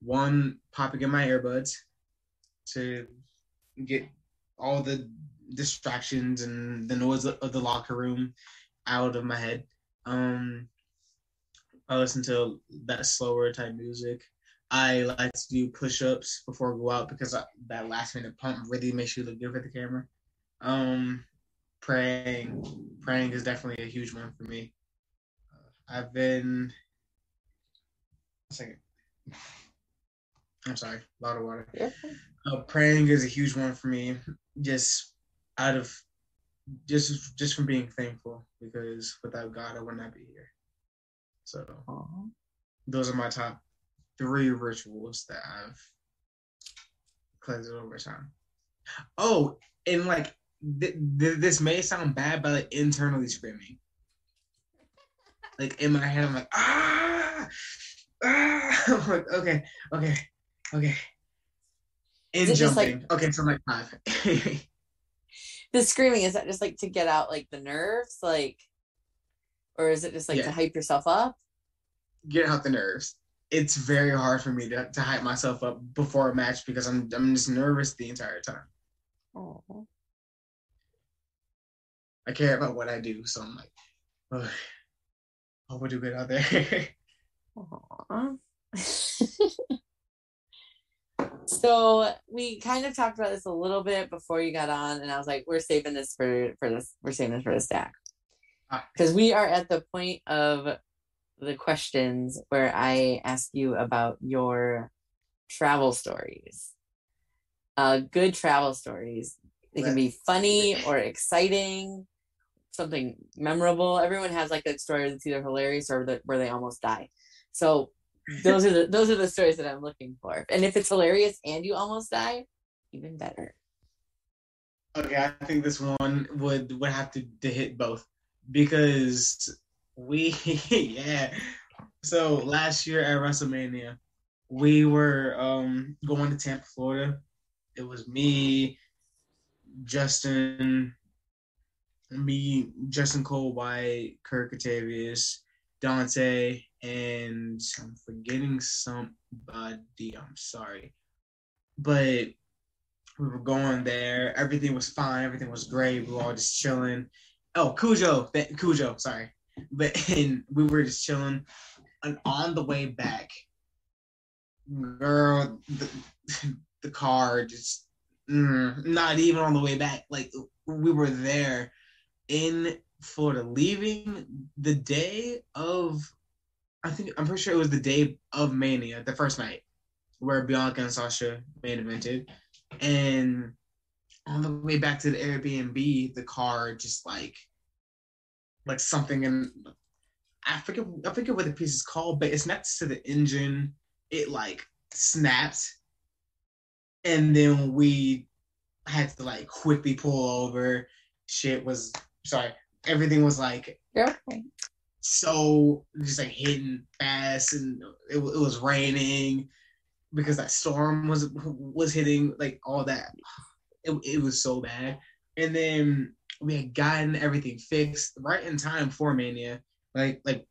one popping in my earbuds to get all the distractions and the noise of the locker room out of my head. Um, I listen to that slower type music. I like to do push-ups before I go out because I, that last minute pump really makes you look good for the camera. Um, praying, praying is definitely a huge one for me. I've been. second. <laughs> I'm sorry, a lot of water. Yeah. Uh, praying is a huge one for me. Just out of, just just from being thankful because without God I would not be here. So those are my top three rituals that I've cleansed over time. Oh, and like th- th- this may sound bad, but like internally screaming. Like in my head, I'm like ah, ah. <laughs> I'm like okay, okay, okay. And Is jumping. okay, so I'm like five. <laughs> The screaming is that just like to get out like the nerves, like, or is it just like Yeah. to hype yourself up? Get out the nerves. It's very hard for me to, to hype myself up before a match because I'm I'm just nervous the entire time. Oh, I care about what I do, so I'm like, hope I do good out there. <laughs> <laughs> so we kind of talked about this a little bit before you got on, and I was like, we're saving this for for this. We're saving this for the stack Ah. because we are at the point of the questions where I ask you about your travel stories. Uh, good travel stories. They can be funny or exciting, something memorable. Everyone has like a story that's either hilarious or that where they almost die. So those are the those are the stories that I'm looking for. And if it's hilarious and you almost die, even better. Okay, I think this one would would have to, to hit both because we <laughs> yeah. So last year at WrestleMania, we were um going to Tampa, Florida. It was me, Justin, me, Justin Cole White, Kirk Catavius, Dante, and I'm forgetting somebody. I'm sorry, but we were going there. Everything was fine. Everything was great. We were all just chilling. Oh, Cujo, Cujo, sorry. But <laughs> and we were just chilling. And on the way back, girl, the, the car just mm, not even on the way back. Like we were there in Florida, leaving the day of. I think I'm pretty sure it was the day of Mania, the first night, where Bianca and Sasha main evented and on the way back to the Airbnb, the car just like like something in I forget I forget what the piece is called, but it's next to the engine. It like snapped, and then we had to like quickly pull over. Shit was sorry. Everything was like okay. So just like hitting fast, and it, it was raining because that storm was was hitting like all that. <sighs> It, it was so bad, and then we had gotten everything fixed right in time for Mania. Like like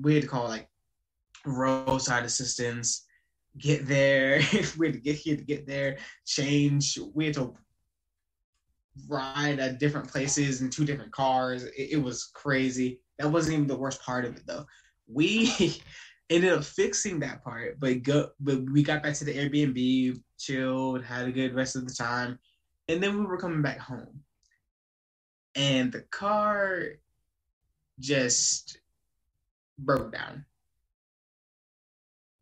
we had to call like roadside assistance, get there. <laughs> we had to get here to get there, change. We had to ride at different places in two different cars. It, it was crazy. That wasn't even the worst part of it though. We <laughs> ended up fixing that part, but go but we got back to the Airbnb, chilled, had a good rest of the time, and then we were coming back home. And the car just broke down.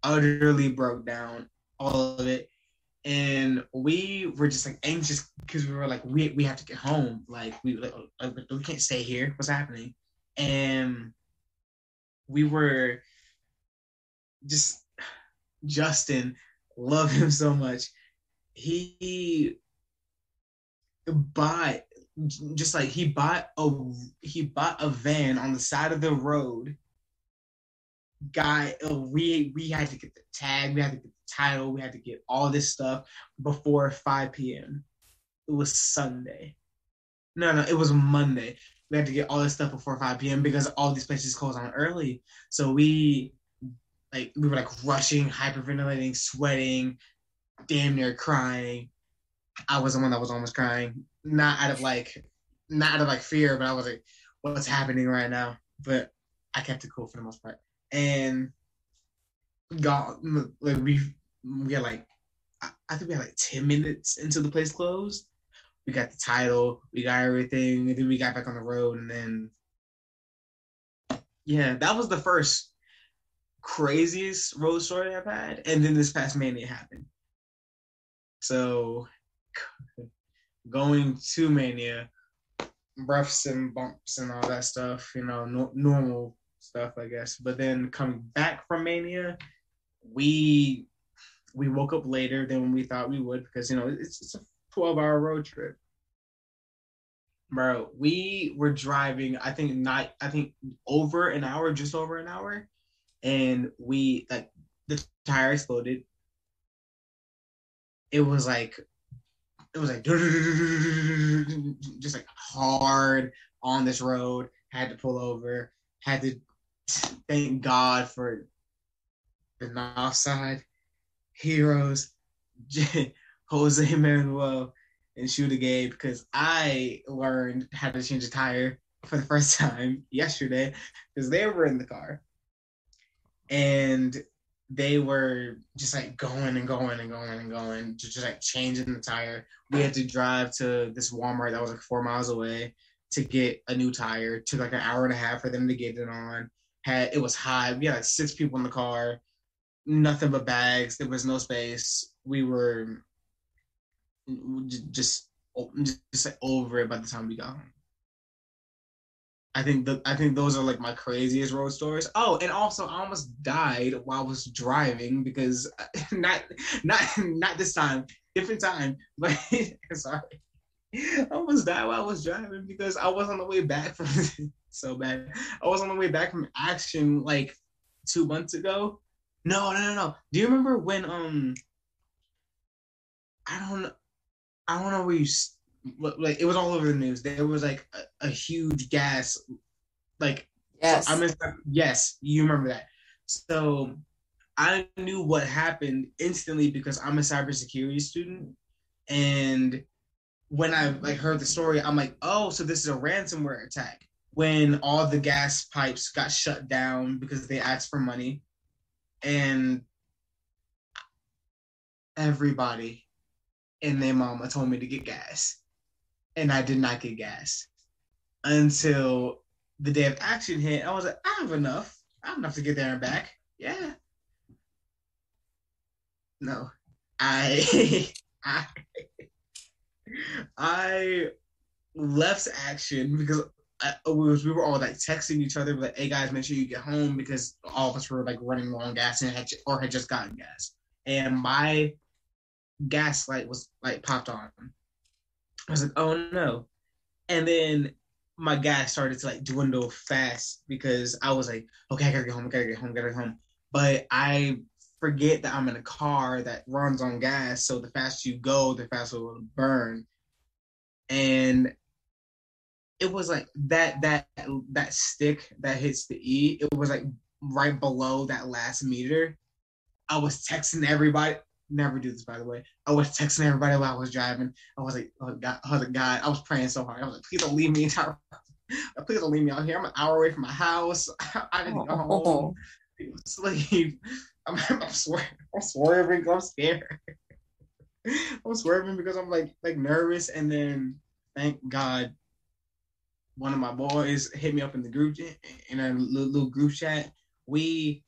Utterly broke down, all of it. And we were just like anxious because we were like, we we have to get home. Like we like, we can't stay here. What's happening? And we were just Justin, love him so much. He bought just like he bought a he bought a van on the side of the road. Guy, we we had to get the tag, we had to get the title, we had to get all this stuff before 5 p.m. It was Sunday. No, no, it was Monday. We had to get all this stuff before 5 p.m. because all these places close on early. So we like we were like rushing, hyperventilating, sweating, damn near crying. I was the one that was almost crying, not out of like, not out of like fear, but I was like, what's happening right now? But I kept it cool for the most part, and got like we we had like I, think we had like ten minutes until the place closed. We got the title, we got everything, and then we got back on the road, and then yeah, that was the first craziest road story I've had. And then this past Mania happened. So <laughs> going to Mania, roughs and bumps and all that stuff, you know, no, normal stuff, I guess. But then coming back from Mania, we we woke up later than we thought we would because you know it's, it's a 12 hour road trip bro, we were driving. I think not. I think over an hour, just over an hour, and we like the tire exploded. It was like, it was like just like hard on this road. Had to pull over. Had to thank God for the north side heroes, <laughs> Jose <laughs> Manuel and Shooter Gabe, because I learned how to change a tire for the first <laughs> time yesterday because they were in the car and they were just like going and going and going and going, just, just like changing the tire. We had to drive to this Walmart that was like four miles away to get a new tire. It took like an hour and a half for them to get it on. Had it was hot. We had like six people in the car, nothing but bags. There was no space. We were just just, over it by the time we got home. I think the I think those are like my craziest road stories. Oh, and also I almost died while I was driving because <laughs> not not not this time, different time. <laughs> But sorry, I almost died while I was driving because I was on the way back from <laughs> so bad. I was on the way back from action like two months ago. No, no, no, no. Do you remember when um I don't I don't know where you like it was all over the news. There was like a, a huge gas, like yes, I mean, yes, you remember that. So I knew what happened instantly because I'm a cybersecurity student, and when I like heard the story, I'm like, oh, so this is a ransomware attack. When all the gas pipes got shut down because they asked for money, and everybody and their mama told me to get gas and I did not get gas until the day of action hit. I was like, I have enough. I have enough to get there and back. Yeah. No, I, <laughs> I, I left action because uh, I, was, we were all like texting each other, like, "Hey guys, make sure you get home," because all of us were like running low on gas and had or had just gotten gas, and my gas light was like popped on. I was like, oh no. And then my gas started to like dwindle fast because I was like, okay, I gotta get home, I gotta get home, I gotta get home. But I forget that I'm in a car that runs on gas, so the faster you go, the faster it will burn. And it was like that that that stick that hits the E, it was like right below that last meter. I was texting everybody never do this by the way. I was texting everybody while I was driving. I was like, oh God, I was like, God, I was praying so hard. I was like, please don't leave me <laughs> please don't leave me out here. I'm an hour away from my house. <laughs> I didn't go oh. home. People Sleep. <laughs> I'm, I'm swearing. I'm swerving. Because I'm scared. I'm swerving because I'm like like nervous, and then thank God, one of my boys hit me up in the group in a little, little group chat. We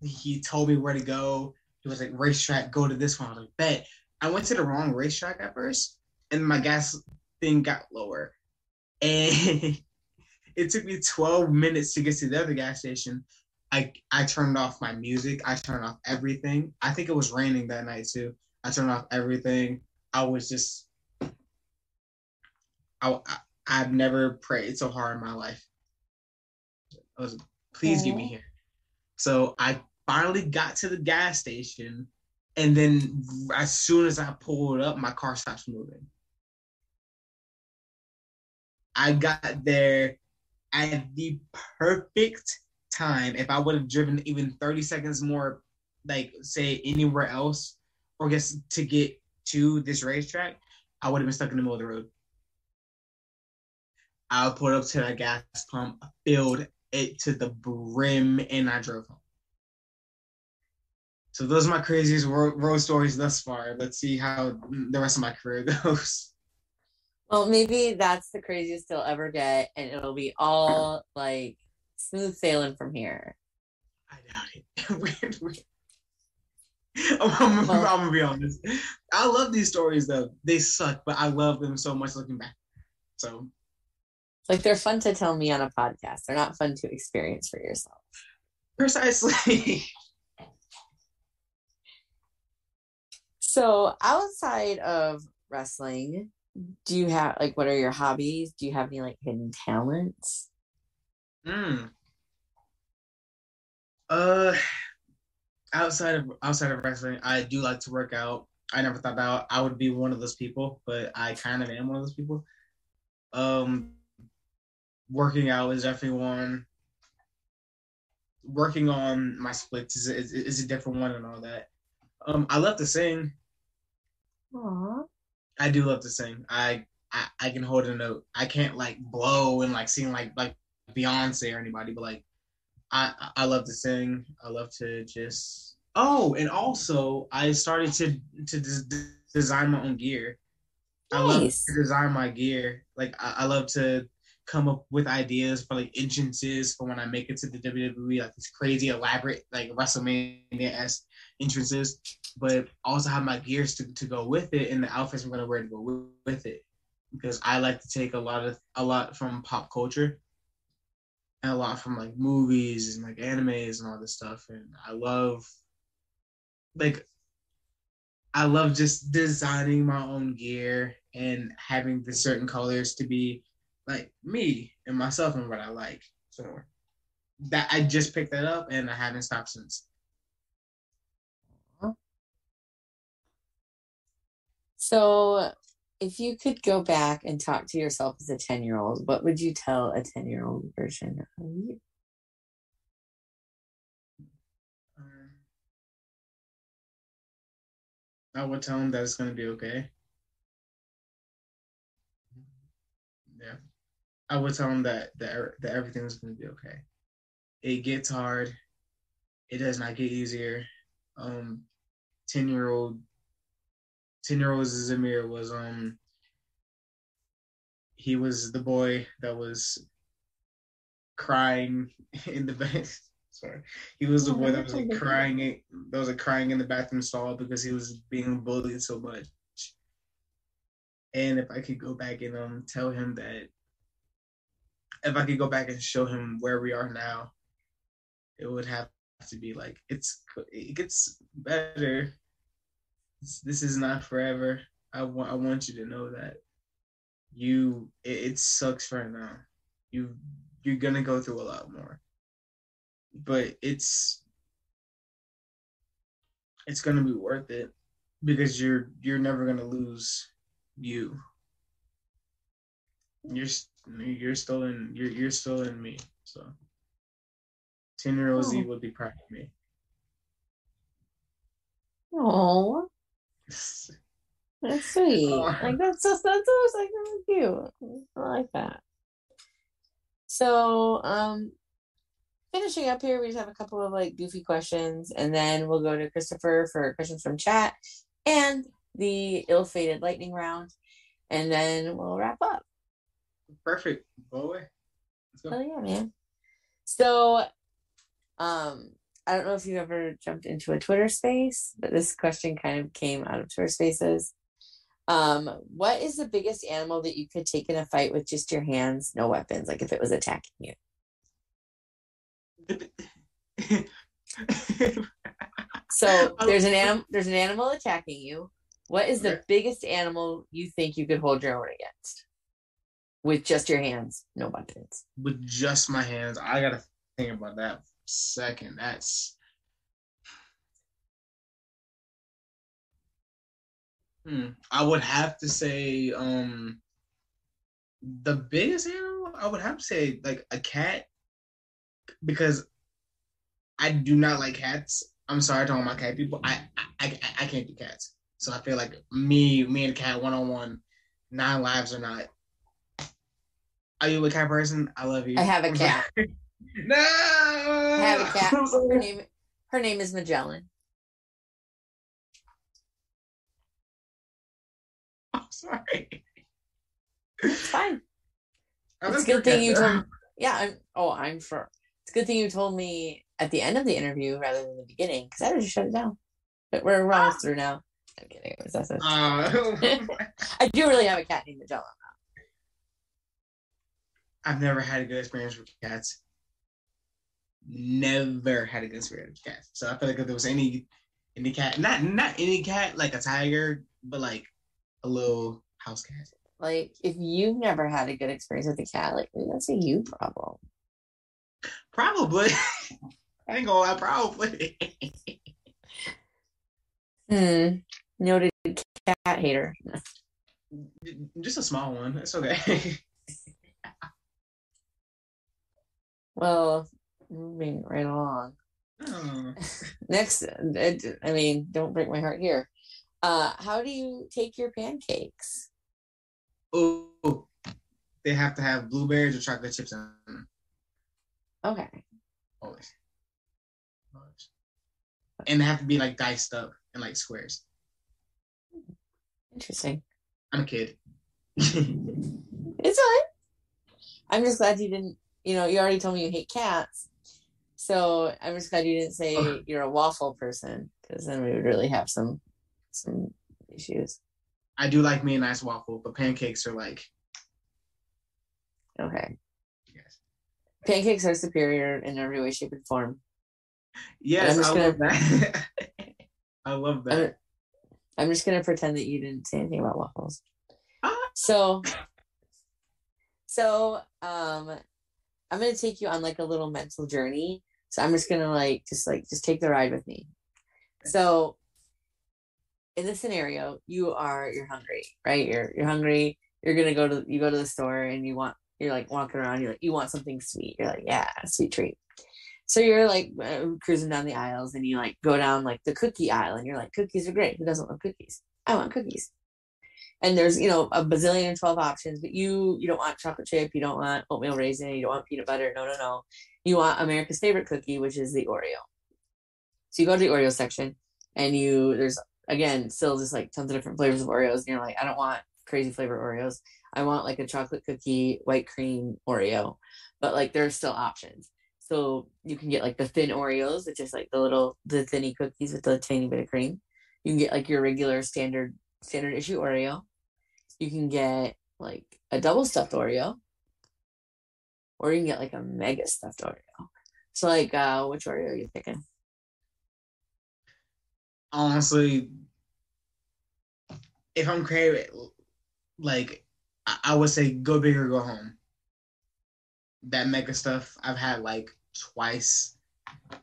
he told me where to go he was like, RaceTrac, go to this one. I was like, bet. I went to the wrong RaceTrac at first, and my gas thing got lower. And <laughs> it took me 12 minutes to get to the other gas station. I I turned off my music. I turned off everything. I think it was raining that night too. I turned off everything. I was just I, I I've never prayed so hard in my life. I was please Aww. get me here. So I finally got to the gas station, and then as soon as I pulled up, my car stops moving. I got there at the perfect time. If I would have driven even 30 seconds more, like say anywhere else, or guess to get to this RaceTrac, I would have been stuck in the middle of the road. I pulled up to that gas pump, filled it to the brim, and I drove home. So those are my craziest road, road stories thus far. Let's see how the rest of my career <laughs> goes. Well, maybe that's the craziest you'll ever get, and it'll be all like smooth sailing from here. I doubt it. <laughs> I'm, I'm, I'm, gonna be honest. I love these stories though. They suck, but I love them so much looking back. So, like they're fun to tell me on a podcast. They're not fun to experience for yourself. Precisely. <laughs> So outside of wrestling, do you have like what are your hobbies? Do you have any like hidden talents? Mm. Uh, outside of outside of wrestling, I do like to work out. I never thought that I would be one of those people, but I kind of am one of those people. Um, working out is definitely one. Working on my splits is, is, is a different one and all that. Um, I love to sing. Aww. I do love to sing. I, I I can hold a note. I can't like blow and like sing like like Beyonce or anybody, but like I I love to sing. I love to just oh, and also I started to to des- design my own gear. I love Nice. to design my gear. Like I, I love to come up with ideas for like entrances for when I make it to the WWE, like these crazy elaborate like WrestleMania esque entrances, but also have my gears to, to go with it and the outfits I'm gonna wear to go with, it. Because I like to take a lot of a lot from pop culture and a lot from like movies and like animes and all this stuff. And I love like I love just designing my own gear and having the certain colors to be like me and myself and what I like. So that I just picked that up and I haven't stopped since. So, if you could go back and talk to yourself as a 10 year old, what would you tell a 10 year old version of you? Um, I would tell him that it's gonna be okay. Yeah, I would tell him that that, er- that everything is gonna be okay. It gets hard. It does not get easier. Um, ten year old, ten year old Zamir was um. He was the boy that was crying <laughs> in the bed. <laughs> Sorry, he was the Oh, boy that was like crying. It that was like crying in the bathroom stall because he was being bullied so much. And if I could go back and um tell him that, if I could go back and show him where we are now, it would have to be like it's it gets better. This is not forever. I want I want you to know that you it, it sucks right now. You you're gonna go through a lot more, but it's it's gonna be worth it because you're you're never gonna lose you. You're you're still in you're you're still in me. So ten year old Z Oh. would be proud of me. Oh, <laughs> that's sweet. Oh. Like that's just that's just like really cute. I like that. So, um, finishing up here, we just have a couple of like goofy questions, and then we'll go to Christopher for questions from chat and the ill-fated lightning round, and then we'll wrap up. Perfect. Go away. Let's go. Oh yeah, man. So, um, I don't know if you ever jumped into a Twitter space, but this question kind of came out of Twitter spaces. Um, what is the biggest animal that you could take in a fight with just your hands, no weapons, like if it was attacking you? So <laughs> there's an animal there's an animal attacking you. What is the biggest animal you think you could hold your own against? With just your hands, no weapons. with just my hands. I gotta think about that second. That's hmm. I would have to say um the biggest animal. I would have to say like a cat because I do not like cats. I'm sorry to all my cat people. I I, I, I can't do cats. So I feel like me me and a cat one on one, nine lives or not. Are you a cat person? I love you. I have a cat. <laughs> No. I have a cat. <laughs> Her name her name is Magellan. I'm sorry. It's fine. I It's a good thing you told yeah, I'm oh, I'm sure. It's a good thing you told me at the end of the interview rather than the beginning, because I would have shut it down. But we're almost through now. I'm kidding. It was Uh, <laughs> <laughs> I do really have a cat named Magellan. I've never had a good experience with cats. Never had a good experience with cat. So I feel like if there was any any cat, not not any cat like a tiger, but like a little house cat. like if you've never had a good experience with a cat, like that's a you problem. Probably. <laughs> I ain't gonna lie, probably. <laughs> Hmm. Noted cat hater. Just a small one. That's okay. <laughs> Well, moving right along. Oh. <laughs> Next, I mean, don't break my heart here. Uh, how do you take your pancakes? Oh, they have to have blueberries or chocolate chips in them. Okay. Always. Always. And they have to be like diced up in like squares. Interesting. I'm a kid. <laughs> It's fine. I'm just glad you didn't, you know, you already told me you hate cats. So I'm just glad you didn't say <laughs> you're a waffle person because then we would really have some some issues. I do like me a nice waffle, but pancakes are like Okay. yes. Pancakes are superior in every way, shape, and form. Yes, I'm I gonna- love that. <laughs> <laughs> I love I'm, that. I'm just gonna pretend that you didn't say anything about waffles. Ah. So, so um, I'm gonna take you on like a little mental journey. So I'm just gonna like just like just take the ride with me. So, in this scenario, you are you're hungry, right? You're you're hungry. You're gonna go to you go to the store and you want you're like walking around. You're like you want something sweet. You're like yeah, sweet treat. So you're like uh, cruising down the aisles and you like go down like the cookie aisle and you're like cookies are great. Who doesn't love cookies? I want cookies. And there's you know a bazillion and twelve options, but you you don't want chocolate chip, you don't want oatmeal raisin, you don't want peanut butter. No, no, no. You want America's favorite cookie, which is the Oreo. So you go to the Oreo section and you there's again still just like tons of different flavors of Oreos, and you're like, I don't want crazy flavor Oreos. I want like a chocolate cookie, white cream Oreo. But like there are still options. So you can get like the thin Oreos, which is like the little the thinny cookies with the tiny bit of cream. You can get like your regular standard standard issue Oreo. You can get like a double stuffed Oreo. Or you can get like a mega stuffed Oreo. So like uh which Oreo are you picking? Honestly, if I'm craving, like I, I would say, go big or go home. That mega stuff I've had like twice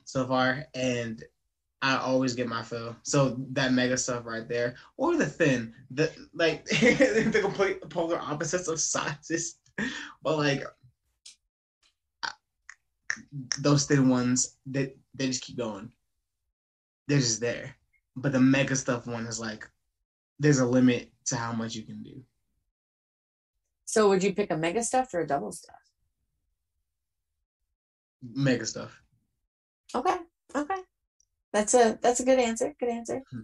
so far, and I always get my fill. So that mega stuff right there, or the thin, the like <laughs> the complete polar opposites of sizes, but like those thin ones that they just keep going. They're just there. But the mega stuff one is like there's a limit to how much you can do. So would you pick a mega stuff or a double stuff? Mega stuff. Okay. Okay. That's a that's a good answer. Good answer. Hmm.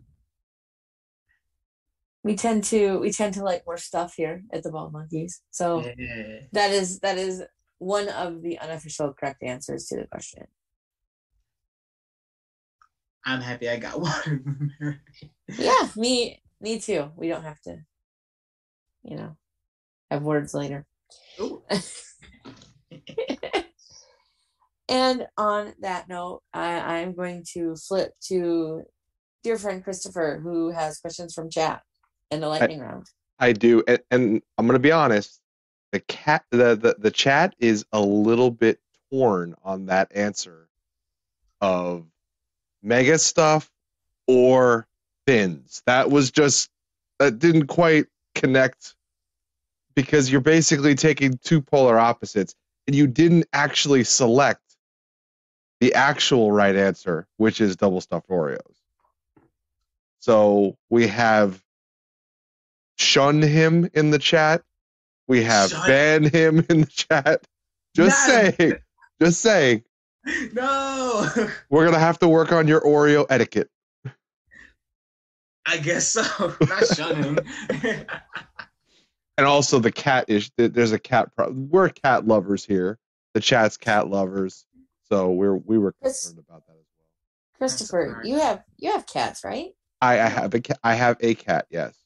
We tend to we tend to like more stuff here at the Bald Monkeys. So Yeah. that is that is one of the unofficial correct answers to the question. I'm happy I got <laughs> one. Yeah, me me too. We don't have to, you know, have words later. <laughs> And on that note, I, I'm going to flip to dear friend Christopher, who has questions from chat and the lightning round. I do, and, and I'm gonna be honest. The cat, the, the the chat is a little bit torn on that answer of mega stuff or thins. That was just that didn't quite connect because you're basically taking two polar opposites, and you didn't actually select the actual right answer, which is double stuffed Oreos. So we have shun him in the chat. We have Shun- ban him in the chat. Just Yes. saying. Just saying. <laughs> no. <laughs> We're gonna have to work on your Oreo etiquette. I guess so. <laughs> Not shun him. And also the cat is there's a cat problem. We're cat lovers here. The chat's cat lovers. So we're we were concerned about that as well. Christopher, you have you have cats, right? I, I have a cat I have a cat, yes.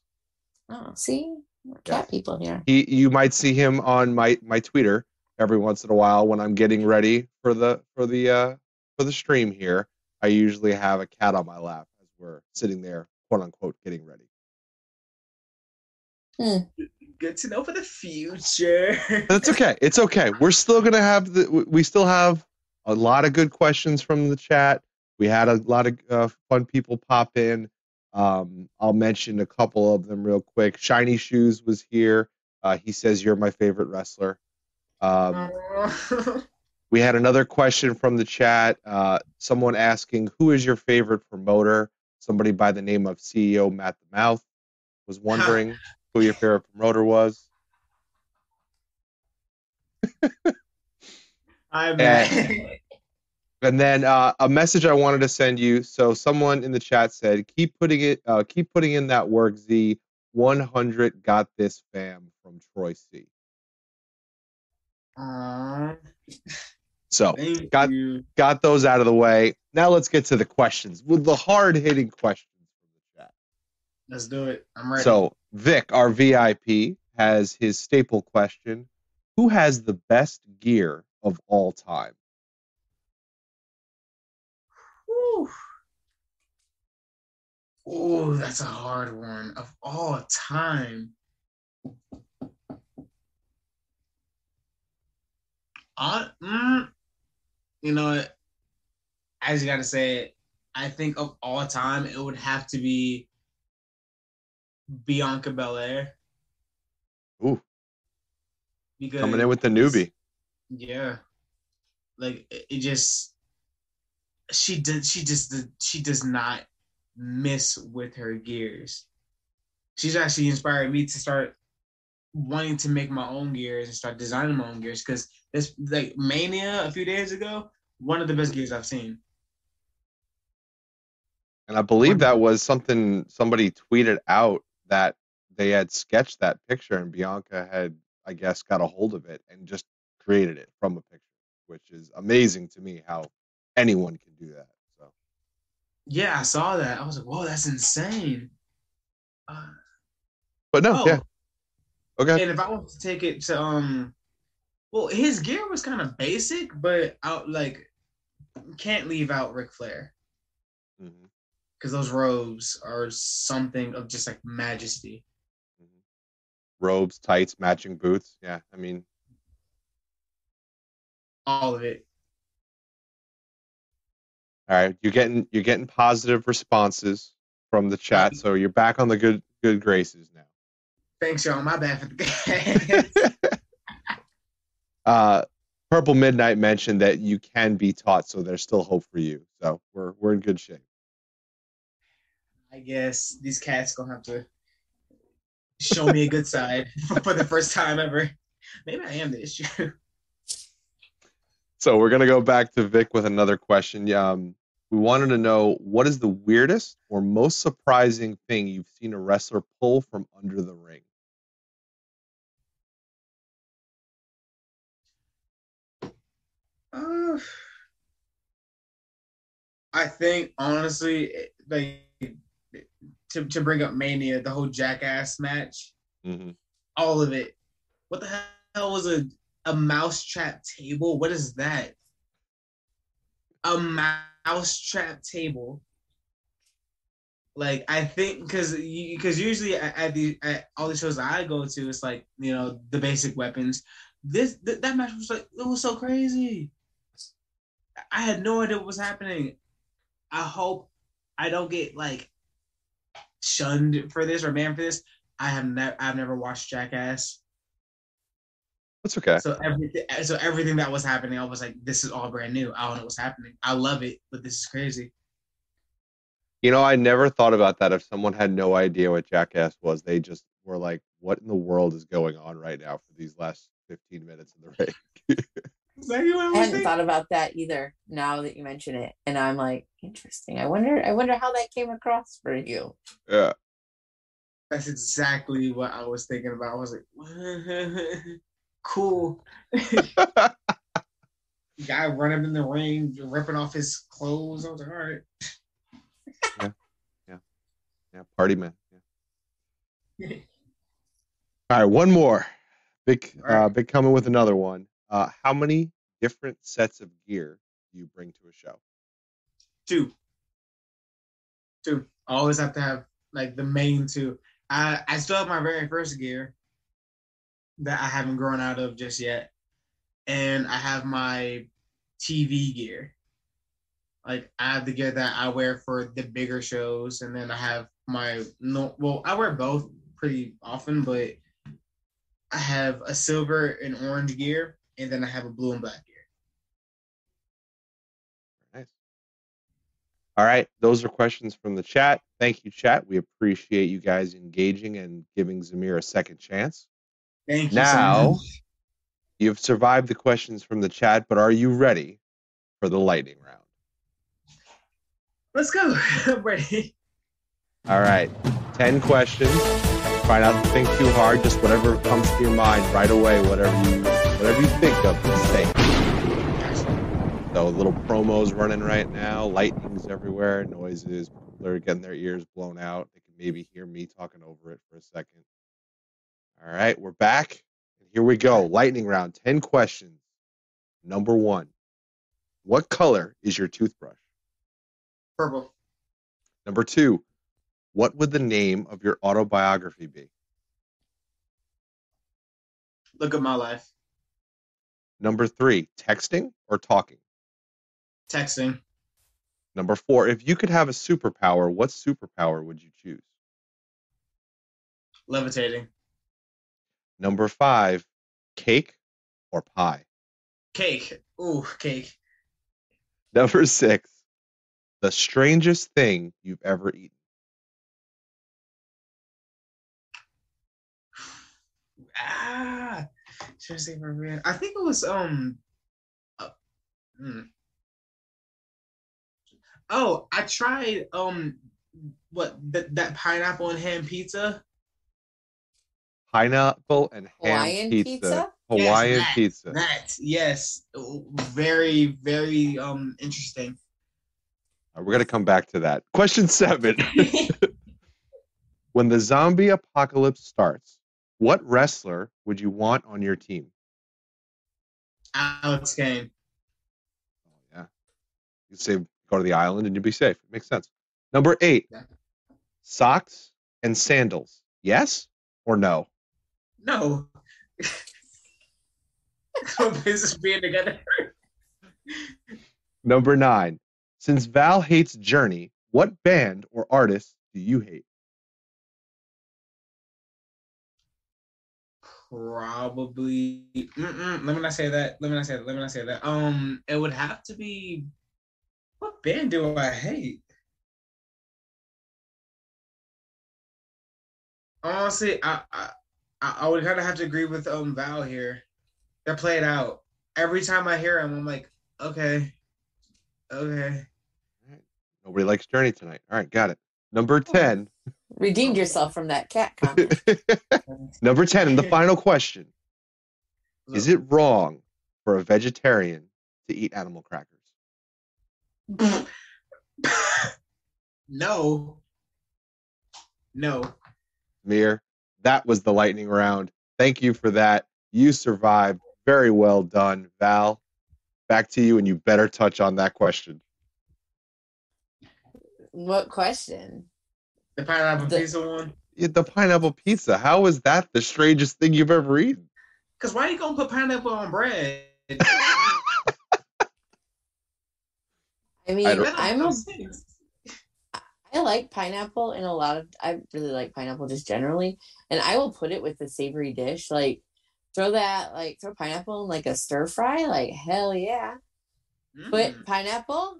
Oh, see, We're cat people here. He you might see him on my my Twitter every once in a while when I'm getting ready for the for the uh for the stream here. I usually have a cat on my lap as we're sitting there, quote unquote, getting ready. good to know for the future. That's okay. It's okay. We're still gonna have the. We still have a lot of good questions from the chat. We had a lot of uh, fun people pop in. Um, I'll mention a couple of them real quick. Shiny Shoes was here. Uh, he says you're my favorite wrestler. Um, we had another question from the chat. Uh, someone asking who is your favorite promoter. Somebody by the name of CEO Matt the Mouth was <laughs> wondering who your favorite promoter was. I'm And- <laughs> <laughs> And then uh, a message I wanted to send you. So someone in the chat said, "Keep putting it, uh, keep putting in that work." Z 100 got this fam from Troy C. Aw, So Got- you. got those out of the way. Now let's get to the questions with the hard hitting questions from the chat. Let's do it. I'm ready. So Vic, our VIP, has his staple question: Who has the best gear of all time? Whew. Ooh, that's a hard one of all time. Uh, mm, you know? I just gotta say it. I think of all time, it would have to be Bianca Belair. Ooh, Because coming in with the newbie. yeah, like it just she did. She just she does not miss with her gears. She's actually inspired me to start wanting to make my own gears and start designing my own gears because this like Mania a few days ago, one of the best gears I've seen. And I believe that was something somebody tweeted out that they had sketched that picture and Bianca had, I guess, got a hold of it and just created it from a picture, which is amazing to me how anyone can do that. So Yeah, I saw that. I was like, whoa, that's insane. Uh, but no, oh, yeah. Okay. And if I was to take it to um, well, his gear was kind of basic, but out like can't leave out Ric Flair because those robes are something of just like majesty. mhm. Robes, tights, matching boots. Yeah, I mean, All of it. All right, you're getting you're getting positive responses from the chat, so you're back on the good good graces now. Thanks, y'all. My bad for the <laughs> uh, Purple Midnight mentioned that you can be taught, so there's still hope for you. So we're we're in good shape. I guess these cats gonna have to show me a good side <laughs> for the first time ever. Maybe I am the issue. So we're gonna go back to Vic with another question. Um, we wanted to know what is the weirdest or most surprising thing you've seen a wrestler pull from under the ring. Uh, I think honestly, like to to bring up Mania, the whole Jackass match, hmm all of it. What the hell was a a mousetrap table? What is that? A mousetrap table. Like I think because because usually at, the at all the shows I go to, it's like you know the basic weapons. This th- that match was like it was so crazy. I had no idea what was happening. I hope I don't get like shunned for this or banned for this. I have never I've never watched Jackass. That's okay. So everything so everything that was happening, I was like, this is all brand new. I don't know what's happening. I love it, but this is crazy. You know, I never thought about that. If someone had no idea what Jackass was, they just were like, "What in the world is going on right now for these last 15 minutes in the ring?" <laughs> Exactly what I I hadn't thought about that either. Now that you mention it, and I'm like, interesting. I wonder. I wonder how that came across for you. yeah. That's exactly what I was thinking about. I was like, <laughs> cool. <laughs> Guy running in the ring, ripping off his clothes. I was like, all right. Yeah, yeah, yeah. party man. Yeah. <laughs> All right, one more. Big, All right. uh, Vic coming with another one. Uh, how many different sets of gear do you bring to a show? Two. Two. I always have to have like the main two. I I still have my very first gear, that I haven't grown out of just yet, and I have my TV gear. Like I have the gear that I wear for the bigger shows, and then I have my no. Well, I wear both pretty often, but I have a silver and orange gear, and then I have a blue and black gear. Nice. All right, those are questions from the chat. Thank you, chat. We appreciate you guys engaging and giving Zamir a second chance. Thank you. Now- so much. You've survived the questions from the chat, but are you ready for the lightning round? let's go. <laughs> I'm ready. All right, 10 questions. Try not to think too hard, just whatever comes to your mind right away, whatever you whatever you think of, just say. So little promos running right now, lightnings everywhere, noises, people are getting their ears blown out. They can maybe hear me talking over it for a second. All right, we're back. Here we go. Lightning round, 10 questions. Number one. What color is your toothbrush? Purple. Number two, what would the name of your autobiography be? Look at my life. Number three, texting or talking? Texting. Number four, if you could have a superpower, what superpower would you choose? Levitating. Number five, cake or pie? Cake. Ooh, cake. Number six, the strangest thing you've ever eaten. Ah, seriously, for real. I think it was um. uh, hmm. Oh, I tried um, what that that pineapple and ham pizza. Pineapple and ham Hawaiian pizza. pizza? Hawaiian Yes, that, pizza. That yes, very very um interesting. Uh, We're gonna come back to that. Question seven. <laughs> when the zombie apocalypse starts, what wrestler would you want on your team? Alex Kane. Oh, yeah. You say go to the island and you'd be safe. It makes sense. Number eight, Yeah. socks and sandals. Yes or no? No. <laughs> no business being together. Number nine, since Val hates Journey, what band or artist do you hate? Probably. Mm-mm, let me not say that. Let me not say that. Let me not say that. Um, it would have to be. What band do I hate? Honestly, I I, I I would kind of have to agree with um Val here. They're played out. Every time I hear him, I'm like, okay, okay. Nobody likes Journey tonight. All right, got it. Number 10. Redeemed yourself from that cat <laughs> comment. Number 10, and the <laughs> final question. Is it wrong for a vegetarian to eat animal crackers? <laughs> no. No. Mir, that was the lightning round. Thank you for that. You survived. Very well done. Val, back to you, and you better touch on that question. what question? The pineapple The- pizza one. Yeah, The pineapple pizza. How is that the strangest thing you've ever eaten? Cause why are you gonna put pineapple on bread? <laughs> I mean, I don't- I'm a, sense. I like pineapple in a lot of. I really like pineapple just generally, and I will put it with a savory dish. Like throw that, like throw pineapple in like a stir fry. Like hell yeah. Put Mm. pineapple,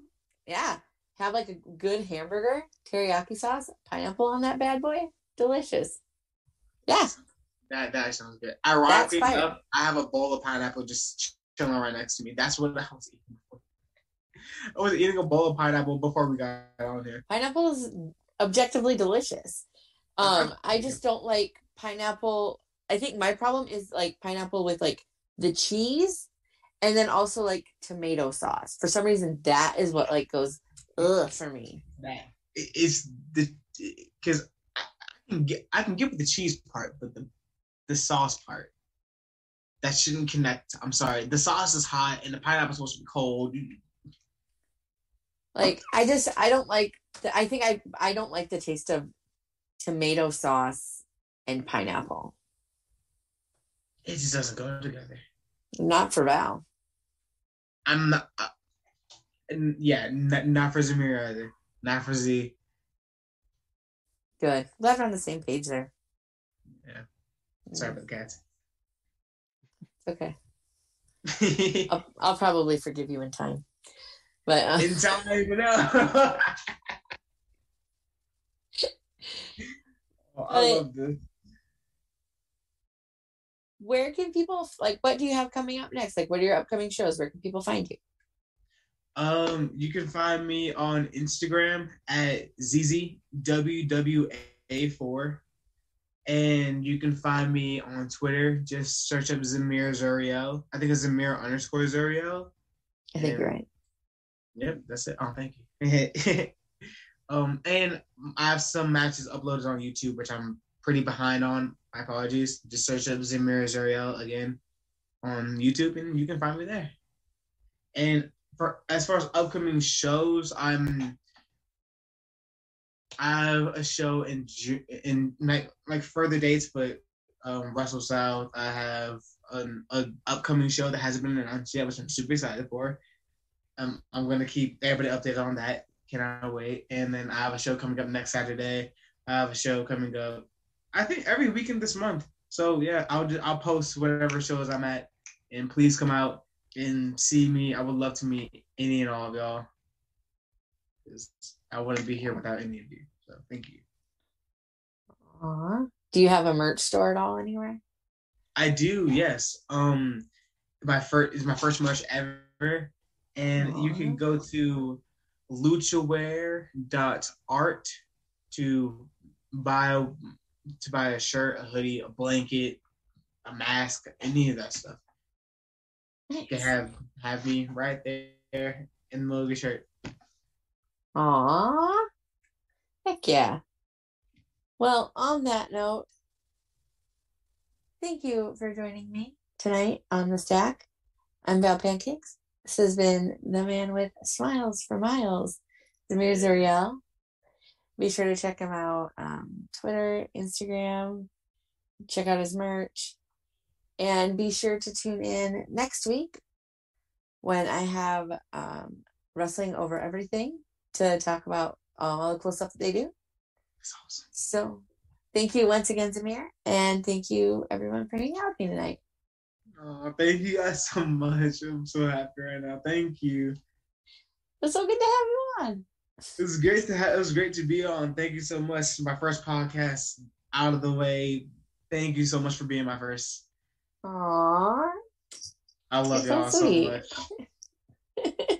yeah. Have like a good hamburger, teriyaki sauce, pineapple on that bad boy. Delicious. Yeah. That that sounds good. Ironically enough, I have a bowl of pineapple just chilling right next to me. That's what I was eating. Before. <laughs> I was eating a bowl of pineapple before we got on here. Pineapple is objectively delicious. Um, I just don't like pineapple. I think my problem is like pineapple with like the cheese and then also like tomato sauce. For some reason, that is what like goes ugh for me. That it's the because I, I can get I can get with the cheese part, but the the sauce part that shouldn't connect. I'm sorry. The sauce is hot and the pineapple's supposed to be cold. Like I just I don't like. The, I think I I don't like the taste of tomato sauce and pineapple. It just doesn't go together. Not for Val. I'm not. Uh, yeah, n- not for Zamir either. Not for Z. Good. Glad we're on the same page there. Yeah. Sorry about the cats. Okay. <laughs> I'll, I'll probably forgive you in time. But uh, time, no. <laughs> oh, I love this. where can people like what do you have coming up next? Like what are your upcoming shows? Where can people find you? Um, you can find me on Instagram at ZZWWA4. And you can find me on Twitter. Just search up Zamir Zuriel. I think it's Zamir underscore Zuriel. I think Yeah. you're right. Yep, that's it. Oh, thank you. <laughs> um, and I have some matches uploaded on YouTube, which I'm pretty behind on. My apologies. Just search up Zamir Zuriel again on YouTube, and you can find me there. And for as far as upcoming shows, I'm I have a show in Ju- in like like further dates, but um, Russell South. I have an, an upcoming show that hasn't been announced yet, which I'm super excited for. Um, I'm gonna keep everybody updated on that. Cannot wait. And then I have a show coming up next Saturday. I have a show coming up. I think every weekend this month. So yeah, I'll just, I'll post whatever shows I'm at, and please come out and see me. I would love to meet any and all of y'all. I wouldn't be here without any of you. So thank you. Aw. Do you have a merch store at all anywhere? I do, yes. Um, my first is my first merch ever, and you can go to luchaware.art to buy a, to buy a shirt, a hoodie, a blanket, a mask, any of that stuff. You can have have me right there in the logo shirt. Aw. Heck yeah. Well, on that note, thank you for joining me tonight on the stack. I'm Val Pancakes. This has been the man with smiles for miles, Zamir Zuriel. Be sure to check him out um, Twitter, Instagram, check out his merch, and be sure to tune in next week when I have um, Wrestling Over Everything to talk about um, all the cool stuff that they do. Awesome. So thank you once again, Zamir, and thank you everyone for hanging out with me tonight. Oh, thank you guys so much. I'm so happy right now. Thank you. It's so good to have you on. It was great to have. It was great to be on. Thank you so much. My first podcast out of the way. Thank you so much for being my first. Aww. I love You're y'all so sweet. much. <laughs>